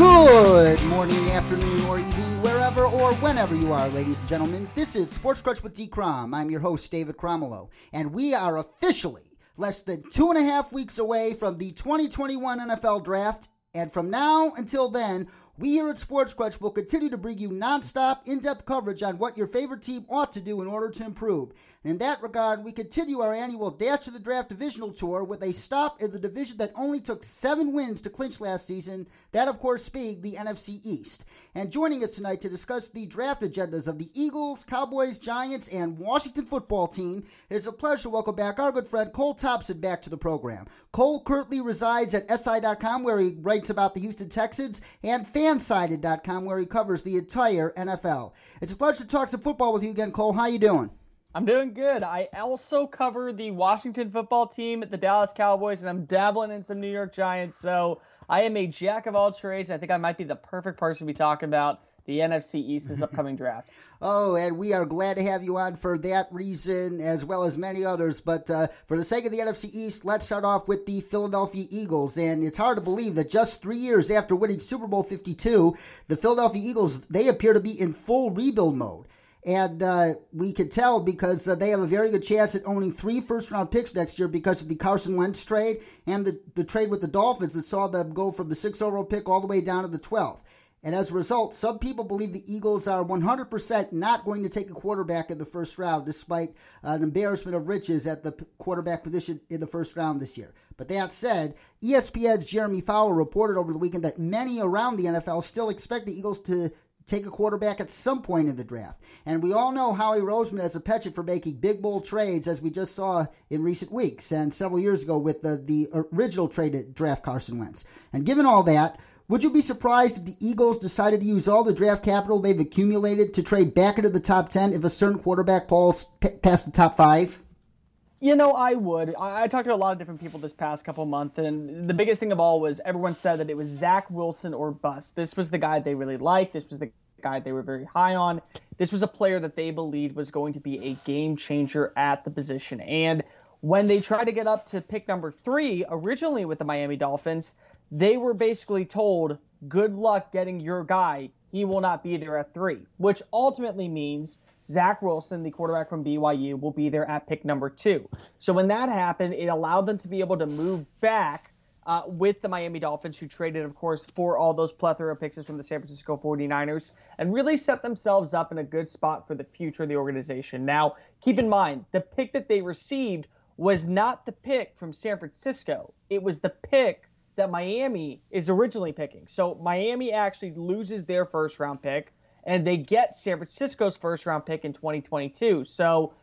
Good morning, afternoon, or evening, wherever or whenever you are, ladies and gentlemen. This is Sports Crutch with D. Crom. I'm your host, David Cromwell, and we are officially less than two and a half weeks away from the 2021 NFL Draft. And from now until then, we here at Sports Crutch will continue to bring you nonstop, in depth coverage on what your favorite team ought to do in order to improve. In that regard, we continue our annual Dash to the Draft Divisional Tour with a stop in the division that only took seven wins to clinch last season, that of course being the NFC East. And joining us tonight to discuss the draft agendas of the Eagles, Cowboys, Giants, and Washington football team, it is a pleasure to welcome back our good friend Cole Thompson back to the program. Cole currently resides at SI.com where he writes about the Houston Texans and Fansided.com where he covers the entire NFL. It's a pleasure to talk some football with you again, Cole. How you doing? I'm doing good. I also cover the Washington football team at the Dallas Cowboys, and I'm dabbling in some New York Giants. So I am a jack of all trades. I think I might be the perfect person to be talking about the NFC East this upcoming draft. Oh, and we are glad to have you on for that reason as well as many others. But uh, for the sake of the NFC East, let's start off with the Philadelphia Eagles. And it's hard to believe that just three years after winning Super Bowl 52, the Philadelphia Eagles, they appear to be in full rebuild mode. And uh, we could tell because uh, they have a very good chance at owning three first round picks next year because of the Carson Wentz trade and the, the trade with the Dolphins that saw them go from the six overall pick all the way down to the 12th. And as a result, some people believe the Eagles are 100% not going to take a quarterback in the first round, despite an embarrassment of riches at the quarterback position in the first round this year. But that said, ESPN's Jeremy Fowler reported over the weekend that many around the NFL still expect the Eagles to take a quarterback at some point in the draft. And we all know Howie Roseman has a penchant for making big, bold trades, as we just saw in recent weeks and several years ago with the, the original trade to draft Carson Wentz. And given all that, would you be surprised if the Eagles decided to use all the draft capital they've accumulated to trade back into the top 10 if a certain quarterback falls past the top five? You know, I would. I, I, talked to a lot of different people this past couple months, and the biggest thing of all was everyone said that it was Zach Wilson or bust. This was the guy they really liked. This was the guy they were very high on. This was a player that they believed was going to be a game changer at the position. And when they tried to get up to pick number three, originally with the Miami Dolphins, they were basically told, good luck getting your guy. He will not be there at three, which ultimately means Zach Wilson, the quarterback from BYU, will be there at pick number two. So when that happened, it allowed them to be able to move back uh, with the Miami Dolphins, who traded, of course, for all those plethora of picks from the San Francisco 49ers, and really set themselves up in a good spot for the future of the organization. Now, keep in mind, the pick that they received was not the pick from San Francisco, it was the pick that Miami is originally picking. So Miami actually loses their first round pick and they get San Francisco's first round pick in 2022. So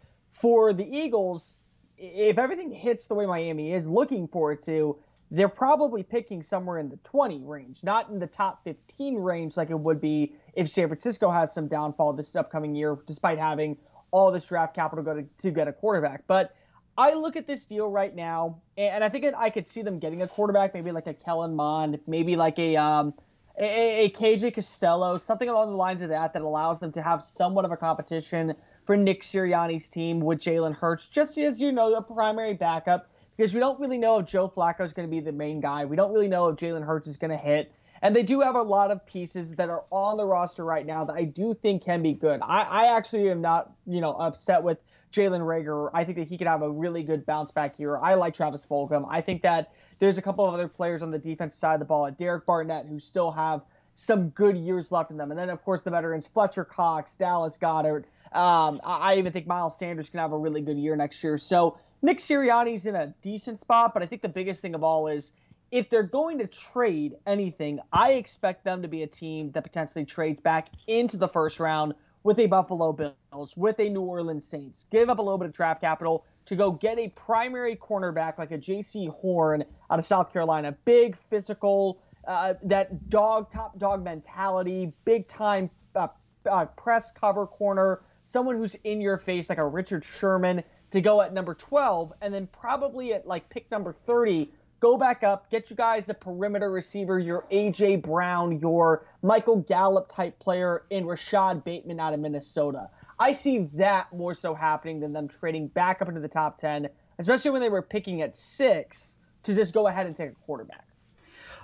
for the Eagles, if everything hits the way Miami is looking for it to, they're probably picking somewhere in the 20 range, not in the top 15 range like it would be if San Francisco has some downfall this upcoming year, despite having all this draft capital go to, to get a quarterback. But I look at this deal right now, and I think I could see them getting a quarterback, maybe like a Kellen Mond, maybe like a um, a, a KJ Costello, something along the lines of that, that allows them to have somewhat of a competition for Nick Sirianni's team with Jalen Hurts, just as you know, a primary backup, because we don't really know if Joe Flacco is going to be the main guy. We don't really know if Jalen Hurts is going to hit. And they do have a lot of pieces that are on the roster right now that I do think can be good. I, I actually am not, you know, upset with Jalen Reagor. I think that he could have a really good bounce back year. I like Travis Fulgham. I think that there's a couple of other players on the defense side of the ball, Derek Barnett, who still have some good years left in them. And then, of course, the veterans Fletcher Cox, Dallas Goedert. Um, I even think Miles Sanders can have a really good year next year. So Nick Sirianni's in a decent spot, but I think the biggest thing of all is if they're going to trade anything, I expect them to be a team that potentially trades back into the first round with a Buffalo Bills, with a New Orleans Saints, give up a little bit of draft capital to go get a primary cornerback like a Jaycee Horn out of South Carolina, big physical, uh, that dog top dog mentality, big time uh, uh, press cover corner, someone who's in your face like a Richard Sherman to go at number 12, and then probably at like pick number 30 go back up, get you guys a perimeter receiver, your AJ Brown, your Michael Gallup type player, and Rashod Bateman out of Minnesota. I see that more so happening than them trading back up into the top 10, especially when they were picking at six to just go ahead and take a quarterback.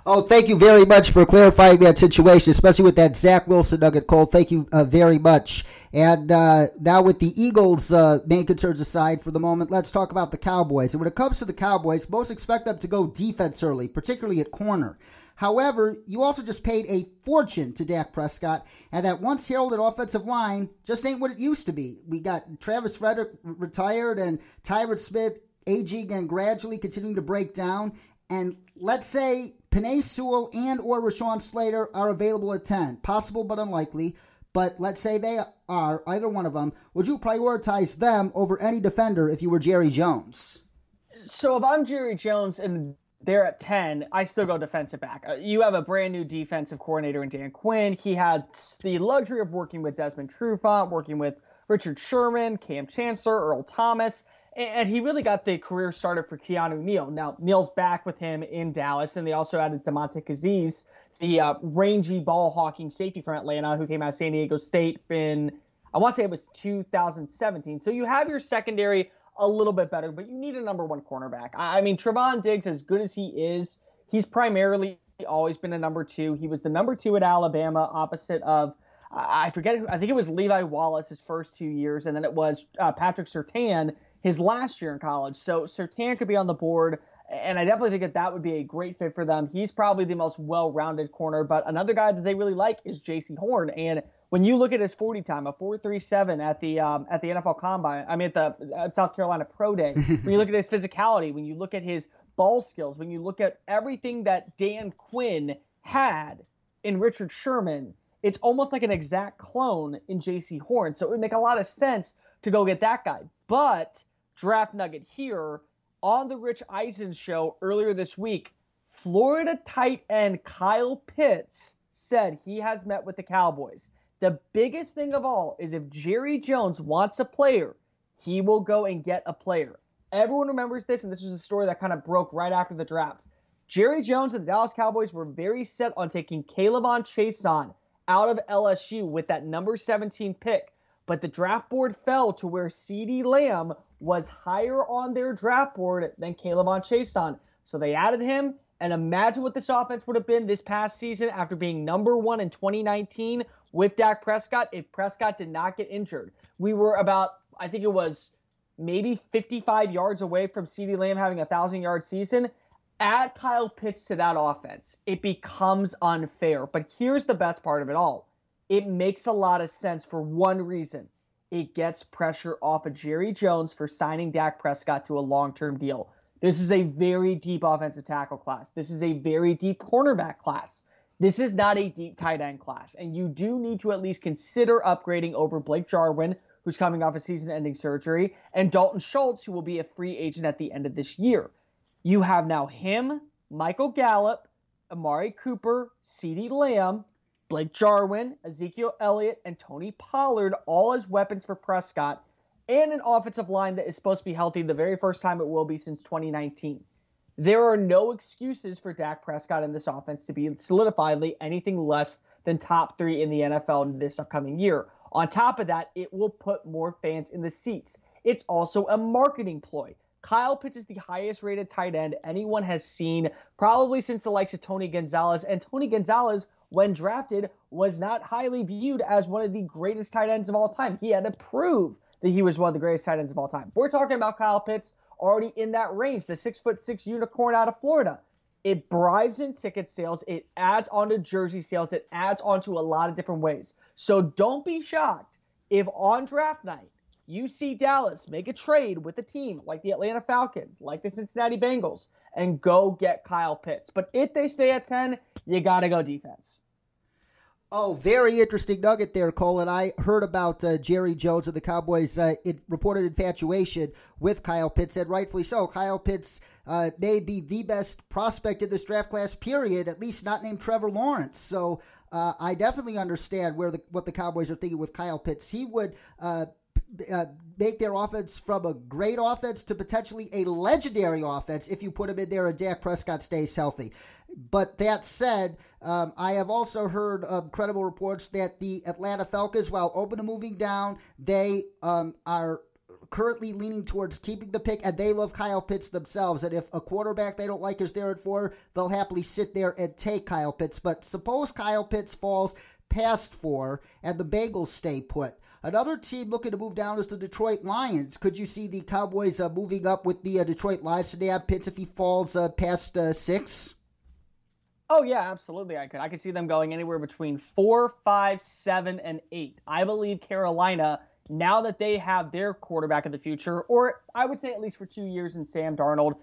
Oh, thank you very much for clarifying that situation, especially with that Zach Wilson nugget, Cole. Thank you uh, very much. And uh, now, with the Eagles' uh, main concerns aside for the moment, let's talk about the Cowboys. And when it comes to the Cowboys, most expect them to go defense early, particularly at corner. However, you also just paid a fortune to Dak Prescott, and that once heralded offensive line just ain't what it used to be. We got Travis Frederick retired and Tyron Smith aging and gradually continuing to break down. And let's say Penei Sewell and or Rashawn Slater are available at 10. Possible but unlikely. But let's say they are, either one of them. Would you prioritize them over any defender if you were Jerry Jones? So if I'm Jerry Jones and they're at 10, I still go defensive back. Uh, you have a brand new defensive coordinator in Dan Quinn. He had the luxury of working with Desmond Trufant, working with Richard Sherman, Kam Chancellor, Earl Thomas and he really got the career started for Keanu Neal. Now Neal's back with him in Dallas, and they also added Damontae Kazee, the uh, rangy ball hawking safety from Atlanta, who came out of San Diego State in I want to say it was 2017. So you have your secondary a little bit better, but you need a number one cornerback. I mean, Trevon Diggs, as good as he is, he's primarily always been a number two. He was the number two at Alabama, opposite of I forget. I think it was Levi Wallace his first two years, and then it was uh, Patrick Surtain his last year in college. So Surtain could be on the board, and I definitely think that that would be a great fit for them. He's probably the most well-rounded corner, but another guy that they really like is Jaycee Horn. And when you look at his 40 time, a 4.37 at the um, at the NFL Combine, I mean at the at South Carolina Pro Day, when you look at his physicality, when you look at his ball skills, when you look at everything that Dan Quinn had in Richard Sherman, it's almost like an exact clone in Jaycee Horn. So it would make a lot of sense to go get that guy. But draft nugget here on the Rich Eisen show earlier this week. Florida tight end Kyle Pitts said he has met with the Cowboys. The biggest thing of all is if Jerry Jones wants a player, he will go and get a player. Everyone remembers this, and this was a story that kind of broke right after the draft. Jerry Jones and the Dallas Cowboys were very set on taking K'Lavon Chaisson out of LSU with that number 17 pick, but the draft board fell to where CeeDee Lamb was higher on their draft board than K'Lavon Chaisson. So they added him. And imagine what this offense would have been this past season after being number one in 2019 with Dak Prescott if Prescott did not get injured. We were about, I think it was maybe 55 yards away from CeeDee Lamb having a thousand yard season. Add Kyle Pitts to that offense, it becomes unfair. But here's the best part of it all it makes a lot of sense for one reason it gets pressure off of Jerry Jones for signing Dak Prescott to a long term deal. This is a very deep offensive tackle class. This is a very deep cornerback class. This is not a deep tight end class. And you do need to at least consider upgrading over Blake Jarwin, who's coming off a season ending surgery, and Dalton Schultz, who will be a free agent at the end of this year. You have now him, Michael Gallup, Amari Cooper, CeeDee Lamb, Blake Jarwin, Ezekiel Elliott, and Tony Pollard all as weapons for Prescott, and an offensive line that is supposed to be healthy the very first time it will be since 2019. There are no excuses for Dak Prescott in this offense to be solidifiedly anything less than top three in the NFL this upcoming year. On top of that, it will put more fans in the seats. It's also a marketing ploy. Kyle Pitts is the highest rated tight end anyone has seen, probably since the likes of Tony Gonzalez. And Tony Gonzalez when drafted, was not highly viewed as one of the greatest tight ends of all time. He had to prove that he was one of the greatest tight ends of all time. We're talking about Kyle Pitts already in that range, the six foot six unicorn out of Florida. It bribes in ticket sales, it adds on to jersey sales, it adds on to a lot of different ways. So don't be shocked if on draft night you see Dallas make a trade with a team like the Atlanta Falcons, like the Cincinnati Bengals, and go get Kyle Pitts. But if they stay at 10, you got to go defense. Oh, very interesting nugget there, Cole. And I heard about uh, Jerry Jones and the Cowboys' uh, it reported infatuation with Kyle Pitts, and rightfully so. Kyle Pitts uh, may be the best prospect in this draft class, period, at least not named Trevor Lawrence. So uh, I definitely understand where the, what the Cowboys are thinking with Kyle Pitts. He would uh, make their offense from a great offense to potentially a legendary offense if you put him in there and Dak Prescott stays healthy. But that said, um, I have also heard um, credible reports that the Atlanta Falcons, while open to moving down, they um, are currently leaning towards keeping the pick, and they love Kyle Pitts themselves. And if a quarterback they don't like is there at four, they'll happily sit there and take Kyle Pitts. But suppose Kyle Pitts falls past four and the Bengals stay put. Another team looking to move down is the Detroit Lions. Could you see the Cowboys uh, moving up with the uh, Detroit Lions today on Pitts if he falls uh, past uh, six? Oh yeah, absolutely. I could. I could see them going anywhere between four, five, seven, and eight. I believe Carolina, now that they have their quarterback of the future, or I would say at least for two years in Sam Darnold,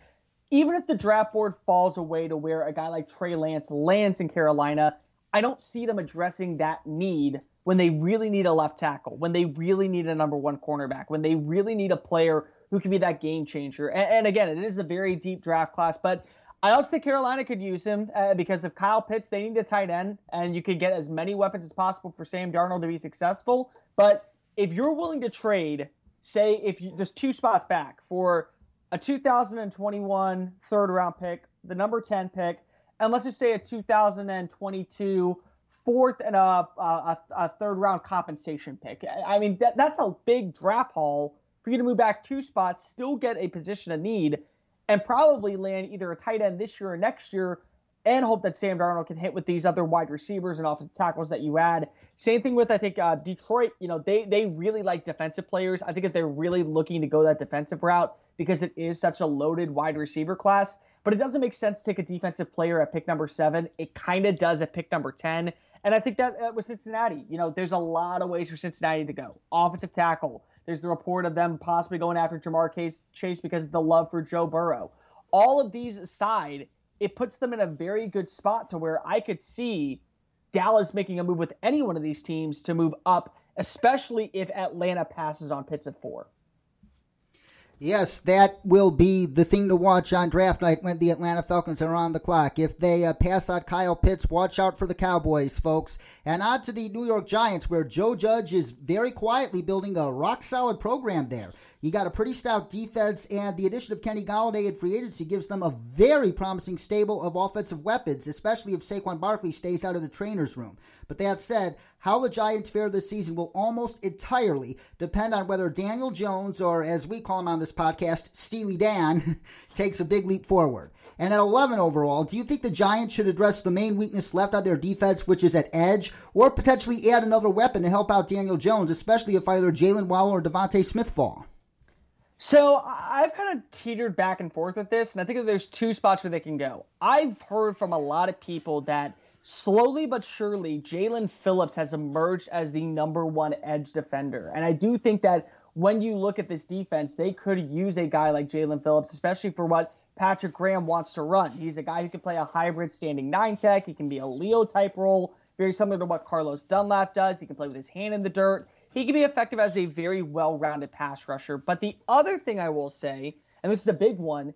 even if the draft board falls away to where a guy like Trey Lance lands in Carolina, I don't see them addressing that need when they really need a left tackle, when they really need a number one cornerback, when they really need a player who can be that game changer. And, and again, it is a very deep draft class, but I also think Carolina could use him uh, because of Kyle Pitts, they need a tight end, and you could get as many weapons as possible for Sam Darnold to be successful. But if you're willing to trade, say, if you just two spots back for a 2021 third round pick, the number 10 pick, and let's just say a 2022 fourth and a, a, a third round compensation pick. I mean, that, that's a big draft haul for you to move back two spots, still get a position of need, and probably land either a tight end this year or next year, and hope that Sam Darnold can hit with these other wide receivers and offensive tackles that you add. Same thing with I think uh, Detroit. You know, they they really like defensive players. I think if they're really looking to go that defensive route because it is such a loaded wide receiver class. But it doesn't make sense to take a defensive player at pick number seven. It kind of does at pick number ten. And I think that uh, with Cincinnati, you know, there's a lot of ways for Cincinnati to go. Offensive tackle. There's the report of them possibly going after Ja'Marr Chase because of the love for Joe Burrow. All of these aside, it puts them in a very good spot to where I could see Dallas making a move with any one of these teams to move up, especially if Atlanta passes on Pitts at four. Yes, that will be the thing to watch on draft night when the Atlanta Falcons are on the clock. If they uh, pass out Kyle Pitts, watch out for the Cowboys, folks. And on to the New York Giants, where Joe Judge is very quietly building a rock solid program there. You got a pretty stout defense, and the addition of Kenny Golladay in free agency gives them a very promising stable of offensive weapons, especially if Saquon Barkley stays out of the trainer's room. But that said, how the Giants fare this season will almost entirely depend on whether Daniel Jones, or as we call him on this podcast, Steely Dan, takes a big leap forward. And at 11 overall, do you think the Giants should address the main weakness left on their defense, which is at edge, or potentially add another weapon to help out Daniel Jones, especially if either Jaylen Waddle or DeVonta Smith fall? So I've kind of teetered back and forth with this, and I think that there's two spots where they can go. I've heard from a lot of people that slowly but surely Jaelan Phillips has emerged as the number one edge defender, and I do think that when you look at this defense, they could use a guy like Jaelan Phillips, especially for what Patrick Graham wants to run. He's a guy who can play a hybrid standing nine tech. He can be a Leo type role, very similar to what Carlos Dunlap does. He can play with his hand in the dirt he can be effective as a very well-rounded pass rusher. But the other thing I will say, and this is a big one,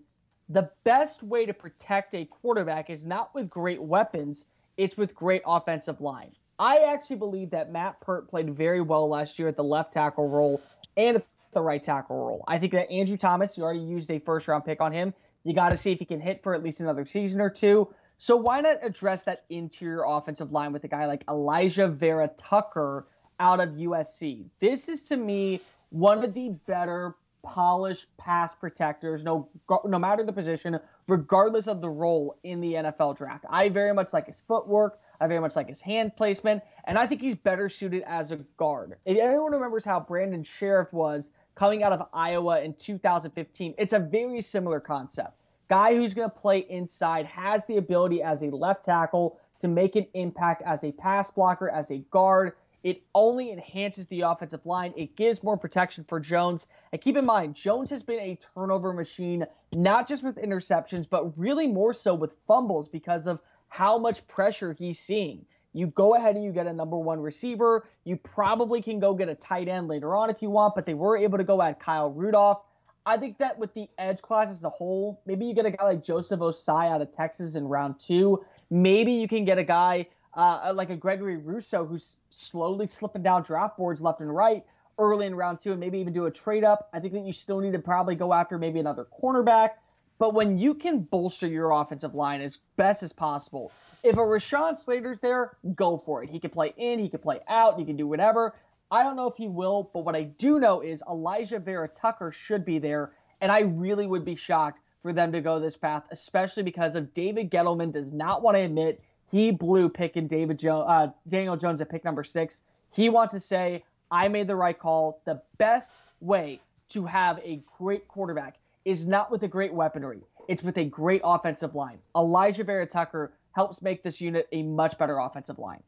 the best way to protect a quarterback is not with great weapons, it's with great offensive line. I actually believe that Matt Peart played very well last year at the left tackle role and at the right tackle role. I think that Andrew Thomas, you already used a first round pick on him. You got to see if he can hit for at least another season or two. So why not address that interior offensive line with a guy like Alijah Vera Tucker, out of USC. This is to me one of the better polished pass protectors, no no matter the position, regardless of the role in the NFL draft. I very much like his footwork. I very much like his hand placement, and I think he's better suited as a guard. If anyone remembers how Brandon Scherff was coming out of Iowa in 2015, it's a very similar concept. Guy who's going to play inside has the ability as a left tackle to make an impact as a pass blocker, as a guard, it only enhances the offensive line. It gives more protection for Jones. And keep in mind, Jones has been a turnover machine, not just with interceptions, but really more so with fumbles because of how much pressure he's seeing. You go ahead and you get a number one receiver. You probably can go get a tight end later on if you want, but they were able to go at Kyle Rudolph. I think that with the edge class as a whole, maybe you get a guy like Joseph Ossai out of Texas in round two. Maybe you can get a guy uh, like a Gregory Rousseau who's slowly slipping down draft boards left and right early in round two and maybe even do a trade up. I think that you still need to probably go after maybe another cornerback. But when you can bolster your offensive line as best as possible, if a Rashawn Slater's there, go for it. He can play in, he can play out, he can do whatever. I don't know if he will, but what I do know is Alijah Vera Tucker should be there, and I really would be shocked for them to go this path, especially because of David Gettleman does not want to admit he blew picking David jo- uh, Daniel Jones at pick number six. He wants to say, I made the right call. The best way to have a great quarterback is not with a great weaponry. It's with a great offensive line. Alijah Vera Tucker helps make this unit a much better offensive line.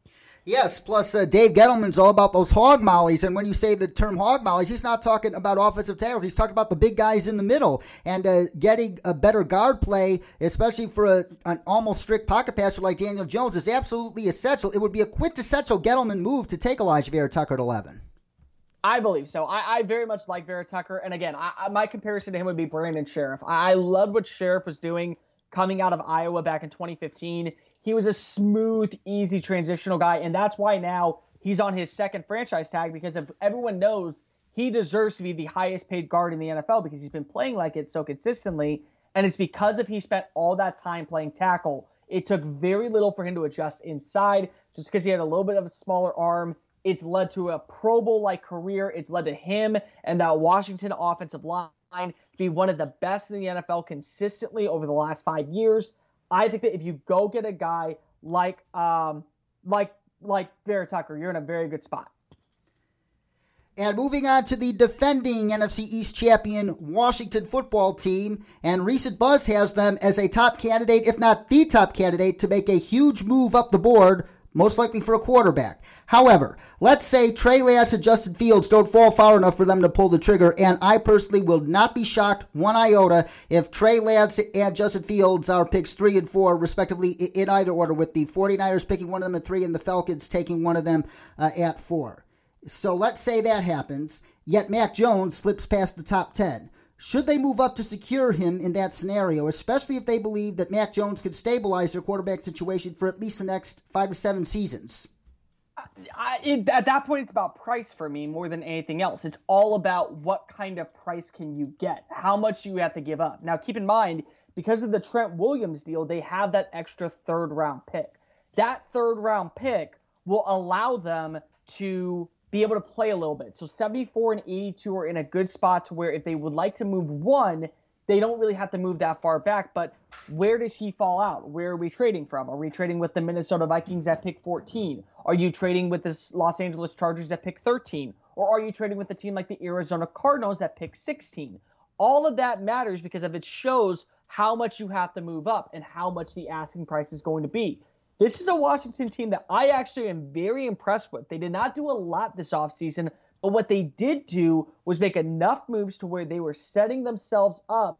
Yes, plus uh, Dave Gettleman's all about those hog mollies. And when you say the term hog mollies, he's not talking about offensive tackles. He's talking about the big guys in the middle and uh, getting a better guard play, especially for a, an almost strict pocket passer like Daniel Jones, is absolutely essential. It would be a quintessential Gettleman move to take Alijah Vera Tucker at 11. I believe so. I, I, very much like Vera Tucker. And again, I, my comparison to him would be Brandon Scherff. I, I loved what Scherff was doing coming out of Iowa back in 2015. He was a smooth, easy transitional guy, and that's why now he's on his second franchise tag because if everyone knows he deserves to be the highest paid guard in the NFL because he's been playing like it so consistently, and it's because of he spent all that time playing tackle. It took very little for him to adjust inside, just because he had a little bit of a smaller arm. It's led to a Pro Bowl like career. It's led to him and that Washington offensive line to be one of the best in the NFL consistently over the last five years. I think that if you go get a guy like um like like Vera Tucker, you're in a very good spot. And moving on to the defending NFC East champion Washington football team, and recent buzz has them as a top candidate, if not the top candidate, to make a huge move up the board, most likely for a quarterback. However, let's say Trey Lance and Justin Fields don't fall far enough for them to pull the trigger, and I personally will not be shocked one iota if Trey Lance and Justin Fields are picks three and four, respectively, in either order, with the 49ers picking one of them at three and the Falcons taking one of them uh, at four. So let's say that happens, yet Mac Jones slips past the top 10. Should they move up to secure him in that scenario, especially if they believe that Mac Jones could stabilize their quarterback situation for at least the next five to seven seasons? I, it, at that point, it's about price for me more than anything else. It's all about what kind of price can you get, how much you have to give up. Now, keep in mind, because of the Trent Williams deal, they have that extra third round pick. That third round pick will allow them to be able to play a little bit. So 74 and 82 are in a good spot to where if they would like to move one, they don't really have to move that far back. But where does he fall out? Where are we trading from? Are we trading with the Minnesota Vikings at pick 14? Are you trading with the Los Angeles Chargers at pick 13? Or are you trading with a team like the Arizona Cardinals at pick 16? All of that matters because if it shows how much you have to move up and how much the asking price is going to be. This is a Washington team that I actually am very impressed with. They did not do a lot this offseason, but what they did do was make enough moves to where they were setting themselves up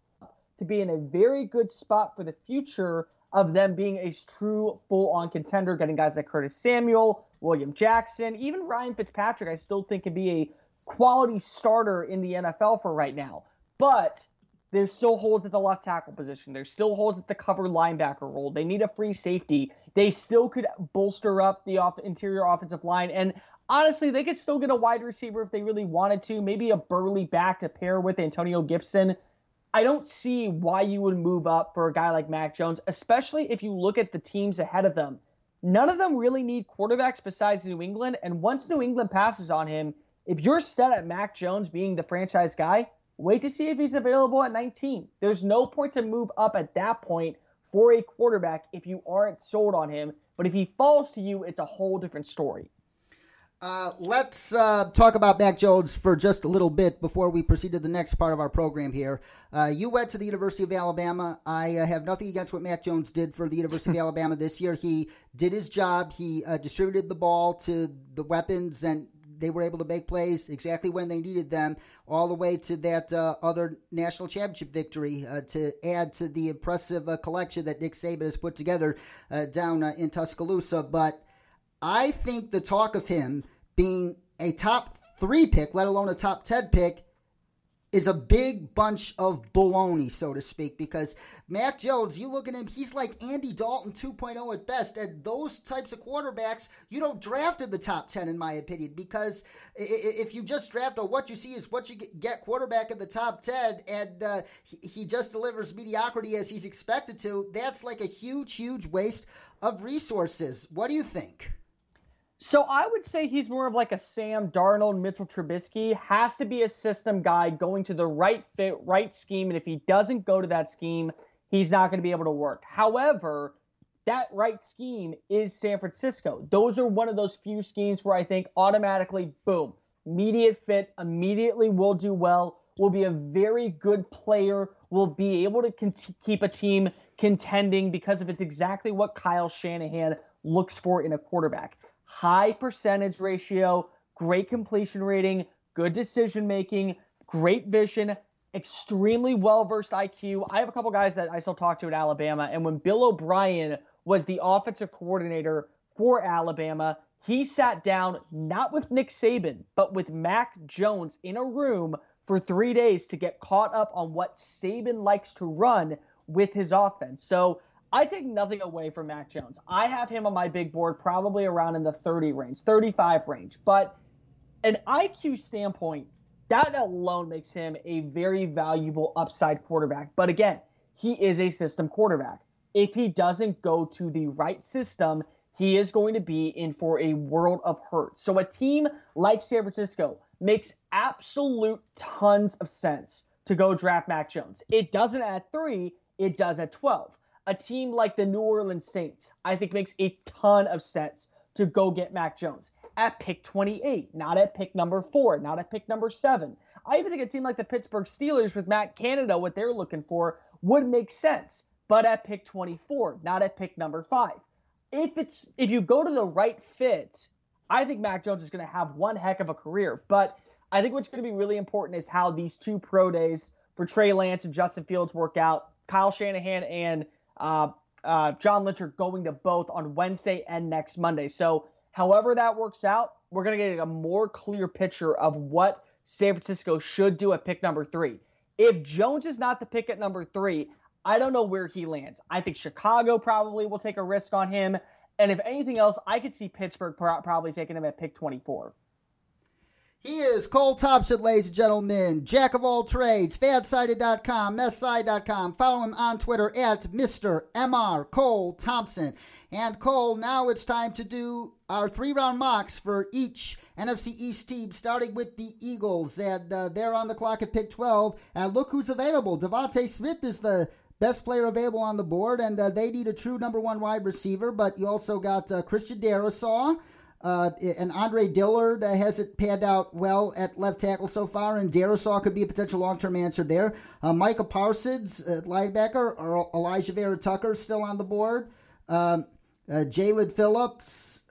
to be in a very good spot for the future of them being a true full on contender, getting guys like Curtis Samuel, William Jackson, even Ryan Fitzpatrick, I still think can be a quality starter in the NFL for right now. But there's still holes at the left tackle position. There's still holes at the cover linebacker role. They need a free safety. They still could bolster up the off- interior offensive line. And honestly, they could still get a wide receiver if they really wanted to. Maybe a burly back to pair with Antonio Gibson. I don't see why you would move up for a guy like Mac Jones, especially if you look at the teams ahead of them. None of them really need quarterbacks besides New England. And once New England passes on him, if you're set at Mac Jones being the franchise guy, wait to see if he's available at 19. There's no point to move up at that point for a quarterback if you aren't sold on him. But if he falls to you, it's a whole different story. Uh, let's uh, talk about Mac Jones for just a little bit before we proceed to the next part of our program here. Uh, you went to the University of Alabama. I uh, have nothing against what Mac Jones did for the University of Alabama this year. He did his job. He uh, distributed the ball to the weapons, and they were able to make plays exactly when they needed them, all the way to that uh, other national championship victory uh, to add to the impressive uh, collection that Nick Saban has put together uh, down in Tuscaloosa. But I think the talk of him being a top three pick, let alone a top 10 pick, is a big bunch of baloney, so to speak, because Mac Jones, you look at him, he's like Andy Dalton 2.0 at best. And those types of quarterbacks, you don't draft in the top 10, in my opinion, because if you just draft or what you see is what you get quarterback in the top 10, and uh, he just delivers mediocrity as he's expected to, that's like a huge, huge waste of resources. What do you think? So I would say he's more of like a Sam Darnold, Mitchell Trubisky. Has to be a system guy going to the right fit, right scheme, and if he doesn't go to that scheme, he's not going to be able to work. However, that right scheme is San Francisco. Those are one of those few schemes where I think automatically, boom, immediate fit, immediately will do well, will be a very good player, will be able to keep a team contending because if it's exactly what Kyle Shanahan looks for in a quarterback. High percentage ratio, great completion rating, good decision making, great vision, extremely well versed IQ. I have a couple guys that I still talk to at Alabama, and when Bill O'Brien was the offensive coordinator for Alabama, he sat down not with Nick Saban, but with Mac Jones in a room for three days to get caught up on what Saban likes to run with his offense. So I take nothing away from Mac Jones. I have him on my big board probably around in the 30 range, 35 range. But an IQ standpoint, that alone makes him a very valuable upside quarterback. But again, he is a system quarterback. If he doesn't go to the right system, he is going to be in for a world of hurt. So a team like San Francisco makes absolute tons of sense to go draft Mac Jones. It doesn't at three, it does at 12. A team like the New Orleans Saints, I think, makes a ton of sense to go get Mac Jones at pick 28, not at pick number four, not at pick number seven. I even think a team like the Pittsburgh Steelers with Matt Canada, what they're looking for, would make sense, but at pick 24, not at pick number five. If it's if you go to the right fit, I think Mac Jones is going to have one heck of a career. But I think what's going to be really important is how these two pro days for Trey Lance and Justin Fields work out. Kyle Shanahan and uh, uh, John Lynch going to both on Wednesday and next Monday. So However, that works out, we're going to get a more clear picture of what San Francisco should do at pick number three. If Jones is not the pick at number three, I don't know where he lands. I think Chicago probably will take a risk on him. And if anything else, I could see Pittsburgh probably taking him at pick 24. Is Cole Thompson, ladies and gentlemen. Jack of all trades, fansided.com, messside.com. Follow him on Twitter at Mr. MR Cole Thompson. And Cole, now it's time to do our three round mocks for each NFC East team, starting with the Eagles. And uh, they're on the clock at pick 12. And look who's available. DeVonta Smith is the best player available on the board, and uh, they need a true number one wide receiver. But you also got uh, Christian Darrisaw. Uh, and Andre Dillard uh, hasn't panned out well at left tackle so far, and Darrisaw could be a potential long term answer there. Uh, Micah Parsons at linebacker, or Alijah Vera Tucker still on the board. Um, uh, Jaelan Phillips,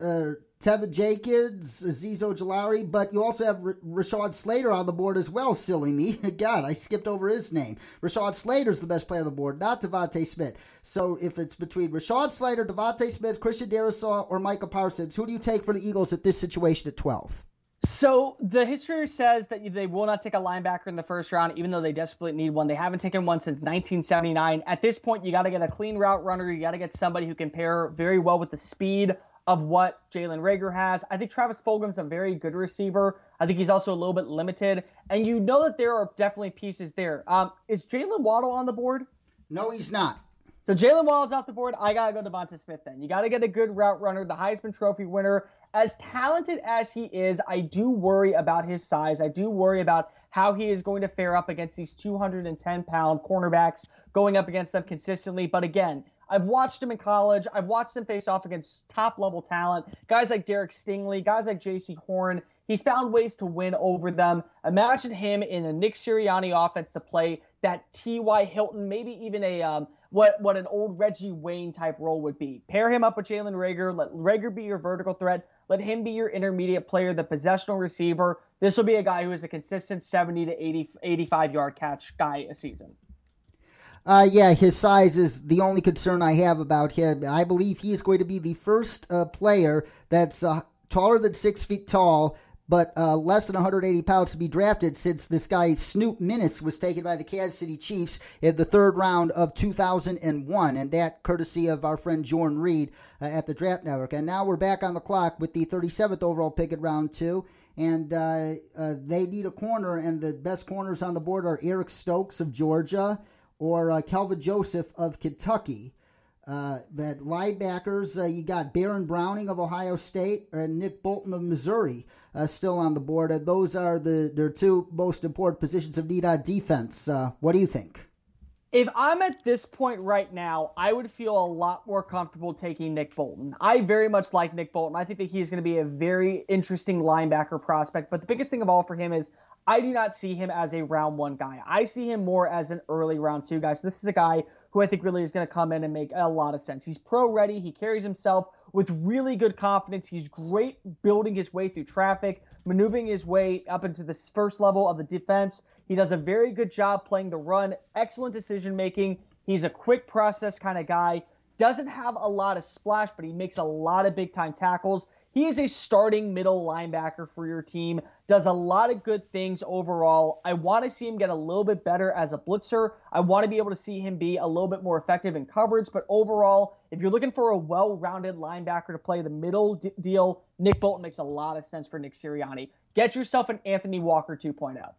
Teven Jenkins, Azeez Ojulari, but you also have R- Rashawn Slater on the board as well, silly me. God, I skipped over his name. Rashawn Slater's the best player on the board, not DeVonta Smith. So if it's between Rashad Slater, DeVonta Smith, Christian Darrisaw, or Micah Parsons, who do you take for the Eagles at this situation at 12? So the history says that they will not take a linebacker in the first round, even though they desperately need one. They haven't taken one since 1979. At this point, you got to get a clean route runner. You got to get somebody who can pair very well with the speed of what Jalen Reagor has. I think Travis Fulgham's a very good receiver. I think he's also a little bit limited, and you know that there are definitely pieces there. Um, is Jaylen Waddle on the board? No, he's not. So Jaylen Waddle's off the board. I gotta go DeVonta Smith then. You gotta get a good route runner, the Heisman Trophy winner as talented as he is, I do worry about his size. I do worry about how he is going to fare up against these 210 pound cornerbacks, going up against them consistently. But again, I've watched him in college. I've watched him face off against top level talent, guys like Derek Stingley, guys like Jaycee Horn. He's found ways to win over them. Imagine him in a Nick Sirianni offense to play that T.Y. Hilton, maybe even a um, what what an old Reggie Wayne type role would be. Pair him up with Jalen Reagor. Let Reagor be your vertical threat. Let him be your intermediate player, the possessional receiver. This will be a guy who is a consistent 70 to 80, 85 yard catch guy a season. Uh, yeah, his size is the only concern I have about him. I believe he is going to be the first uh, player that's uh, taller than six feet tall but uh, less than 180 pounds to be drafted since this guy Snoop Minnis was taken by the Kansas City Chiefs in the third round of 2001, and that courtesy of our friend Jordan Reid uh, at the Draft Network. And now we're back on the clock with the 37th overall pick at round two, and uh, uh they need a corner, and the best corners on the board are Eric Stokes of Georgia or uh, Kelvin Joseph of Kentucky. Uh, but linebackers, uh, you got Baron Browning of Ohio State and Nick Bolton of Missouri uh, still on the board. Those are the their two most important positions of need on defense. Uh, what do you think? If I'm at this point right now, I would feel a lot more comfortable taking Nick Bolton. I very much like Nick Bolton. I think that he's going to be a very interesting linebacker prospect. But the biggest thing of all for him is I do not see him as a round one guy. I see him more as an early round two guy. So this is a guy who I think really is going to come in and make a lot of sense. He's pro ready. He carries himself with really good confidence. He's great building his way through traffic, maneuvering his way up into the first level of the defense. He does a very good job playing the run, excellent decision making. He's a quick process kind of guy. Doesn't have a lot of splash, but he makes a lot of big time tackles. He is a starting middle linebacker for your team, does a lot of good things overall. I want to see him get a little bit better as a blitzer. I want to be able to see him be a little bit more effective in coverage, but overall, if you're looking for a well rounded linebacker to play the middle d- deal, Nick Bolton makes a lot of sense for Nick Sirianni. Get yourself an Anthony Walker 2.0.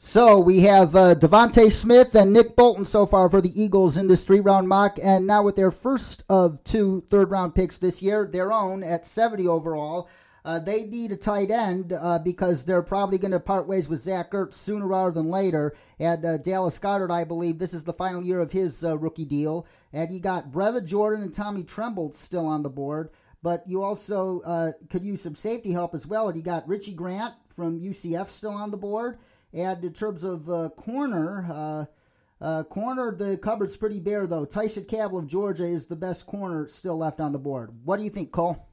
So we have uh, DeVonta Smith and Nick Bolton so far for the Eagles in this three round mock. And now with their first of two third round picks this year, their own at 70 overall, uh, they need a tight end uh, because they're probably going to part ways with Zach Ertz sooner rather than later. And uh, Dallas Goedert, I believe, this is the final year of his uh, rookie deal. And you got Brevin Jordan and Tommy Tremble still on the board. But you also uh, could use some safety help as well. And you got Richie Grant from UCF still on the board. And in terms of uh, corner, uh, corner, the cupboard's pretty bare, though. Tyson Campbell of Georgia is the best corner still left on the board. What do you think, Cole?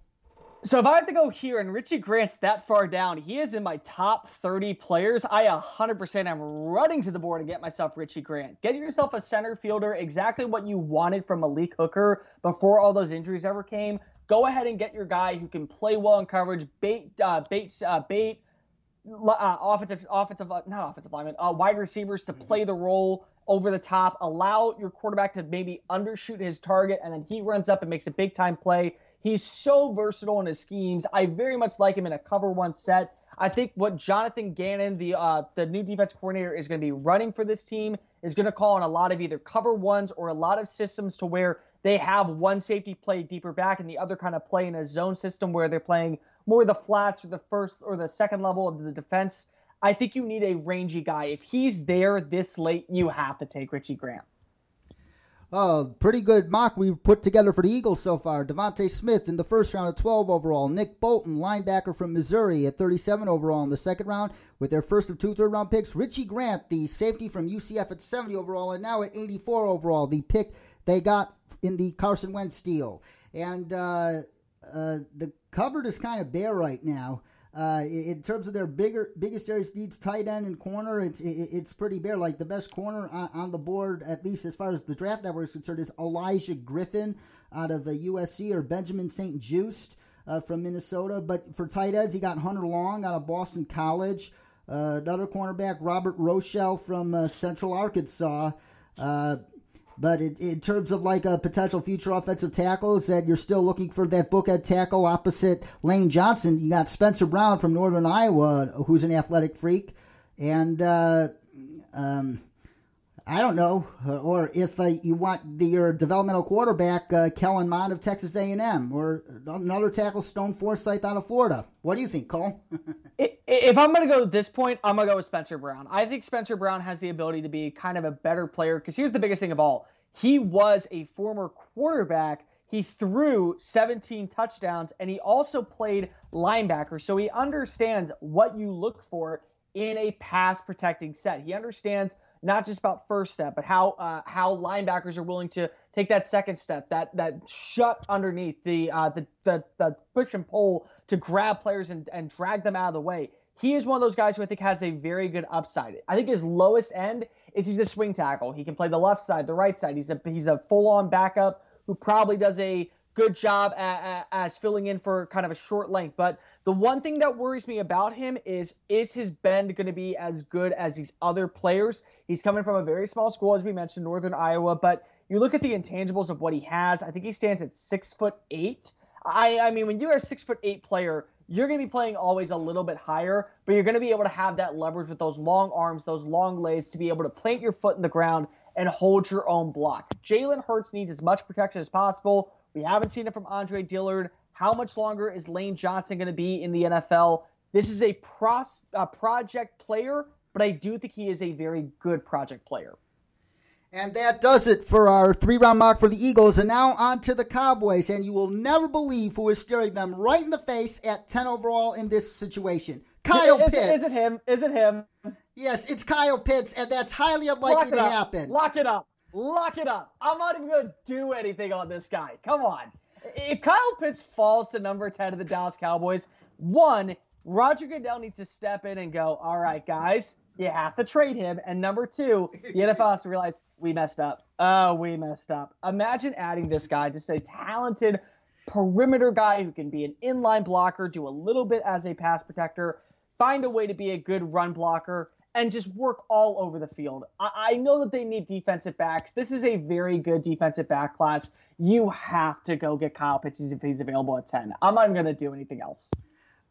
So if I had to go here, and Richie Grant's that far down, he is in my top 30 players. I 100% am running to the board and get myself Richie Grant. Get yourself a center fielder, exactly what you wanted from Malik Hooker before all those injuries ever came. Go ahead and get your guy who can play well in coverage, bait, uh, bait, uh, bait uh, offensive, offensive, not offensive linemen, uh, wide receivers to play the role over the top. Allow your quarterback to maybe undershoot his target, and then he runs up and makes a big time play. He's so versatile in his schemes. I very much like him in a cover one set. I think what Jonathan Gannon, the uh, the new defense coordinator, is going to be running for this team is going to call on a lot of either cover ones or a lot of systems to where they have one safety play deeper back and the other kind of play in a zone system where they're playing more the flats or the first or the second level of the defense. I think you need a rangy guy. If he's there this late, you have to take Richie Grant. Oh, pretty good mock we've put together for the Eagles so far. DeVonta Smith in the first round at 12 overall. Nick Bolton, linebacker from Missouri, at 37 overall in the second round with their first of two third round picks. Richie Grant, the safety from UCF at 70 overall, and now at 84 overall, the pick they got in the Carson Wentz deal. And uh, uh, the cupboard is kind of bare right now. Uh, in terms of their bigger biggest areas needs tight end and corner, it's it, it's pretty bare. Like the best corner on, on, the board, at least as far as the draft network is concerned, is Elijah Griffin out of USC or Benjamin St-Juste uh, from Minnesota. But for tight ends, he got Hunter Long out of Boston College. Uh, another cornerback, Robert Rochell from uh, Central Arkansas. But in, in, terms of like a potential future offensive tackle, that you're still looking for that bookend tackle opposite Lane Johnson. You got Spencer Brown from Northern Iowa, who's an athletic freak, and uh, um, I don't know, or if uh, you want the, your developmental quarterback, uh, Kellen Mond of Texas A&M, or another tackle, Stone Forsythe out of Florida. What do you think, Cole? if I'm going to go at this point, I'm going to go with Spencer Brown. I think Spencer Brown has the ability to be kind of a better player because here's the biggest thing of all. He was a former quarterback. He threw 17 touchdowns and he also played linebacker. So he understands what you look for in a pass protecting set. He understands not just about first step, but how uh, how linebackers are willing to take that second step, that that shut underneath the uh, the, the the push and pull to grab players and, and drag them out of the way. He is one of those guys who I think has a very good upside. I think his lowest end is he's a swing tackle. He can play the left side, the right side. He's a he's a full on backup who probably does a good job at, as filling in for kind of a short length. But the one thing that worries me about him is is his bend going to be as good as these other players? He's coming from a very small school, as we mentioned, Northern Iowa. But you look at the intangibles of what he has. I think he stands at six foot eight. I I mean, when you're a six foot eight player, you're going to be playing always a little bit higher, but you're going to be able to have that leverage with those long arms, those long legs to be able to plant your foot in the ground and hold your own block. Jalen Hurts needs as much protection as possible. We haven't seen it from Andre Dillard. How much longer is Lane Johnson going to be in the NFL? This is a, pros, a project player, but I do think he is a very good project player. And that does it for our three round mock for the Eagles. And now on to the Cowboys. And you will never believe who is staring them right in the face at 10 overall in this situation. Kyle is, Pitts. Is it him? Is it him? Yes, it's Kyle Pitts, and that's highly unlikely to up. happen. Lock it up. Lock it up. I'm not even going to do anything on this guy. Come on. If Kyle Pitts falls to number 10 of the Dallas Cowboys, one, Roger Goodell needs to step in and go, all right, guys, you have to trade him. And number two, the NFL has to realize we messed up. Oh, we messed up. Imagine adding this guy, just a talented perimeter guy who can be an inline blocker, do a little bit as a pass protector, find a way to be a good run blocker, and just work all over the field. I, I know that they need defensive backs. This is a very good defensive back class. You have to go get Kyle Pitts if he's available at 10. I'm not going to do anything else.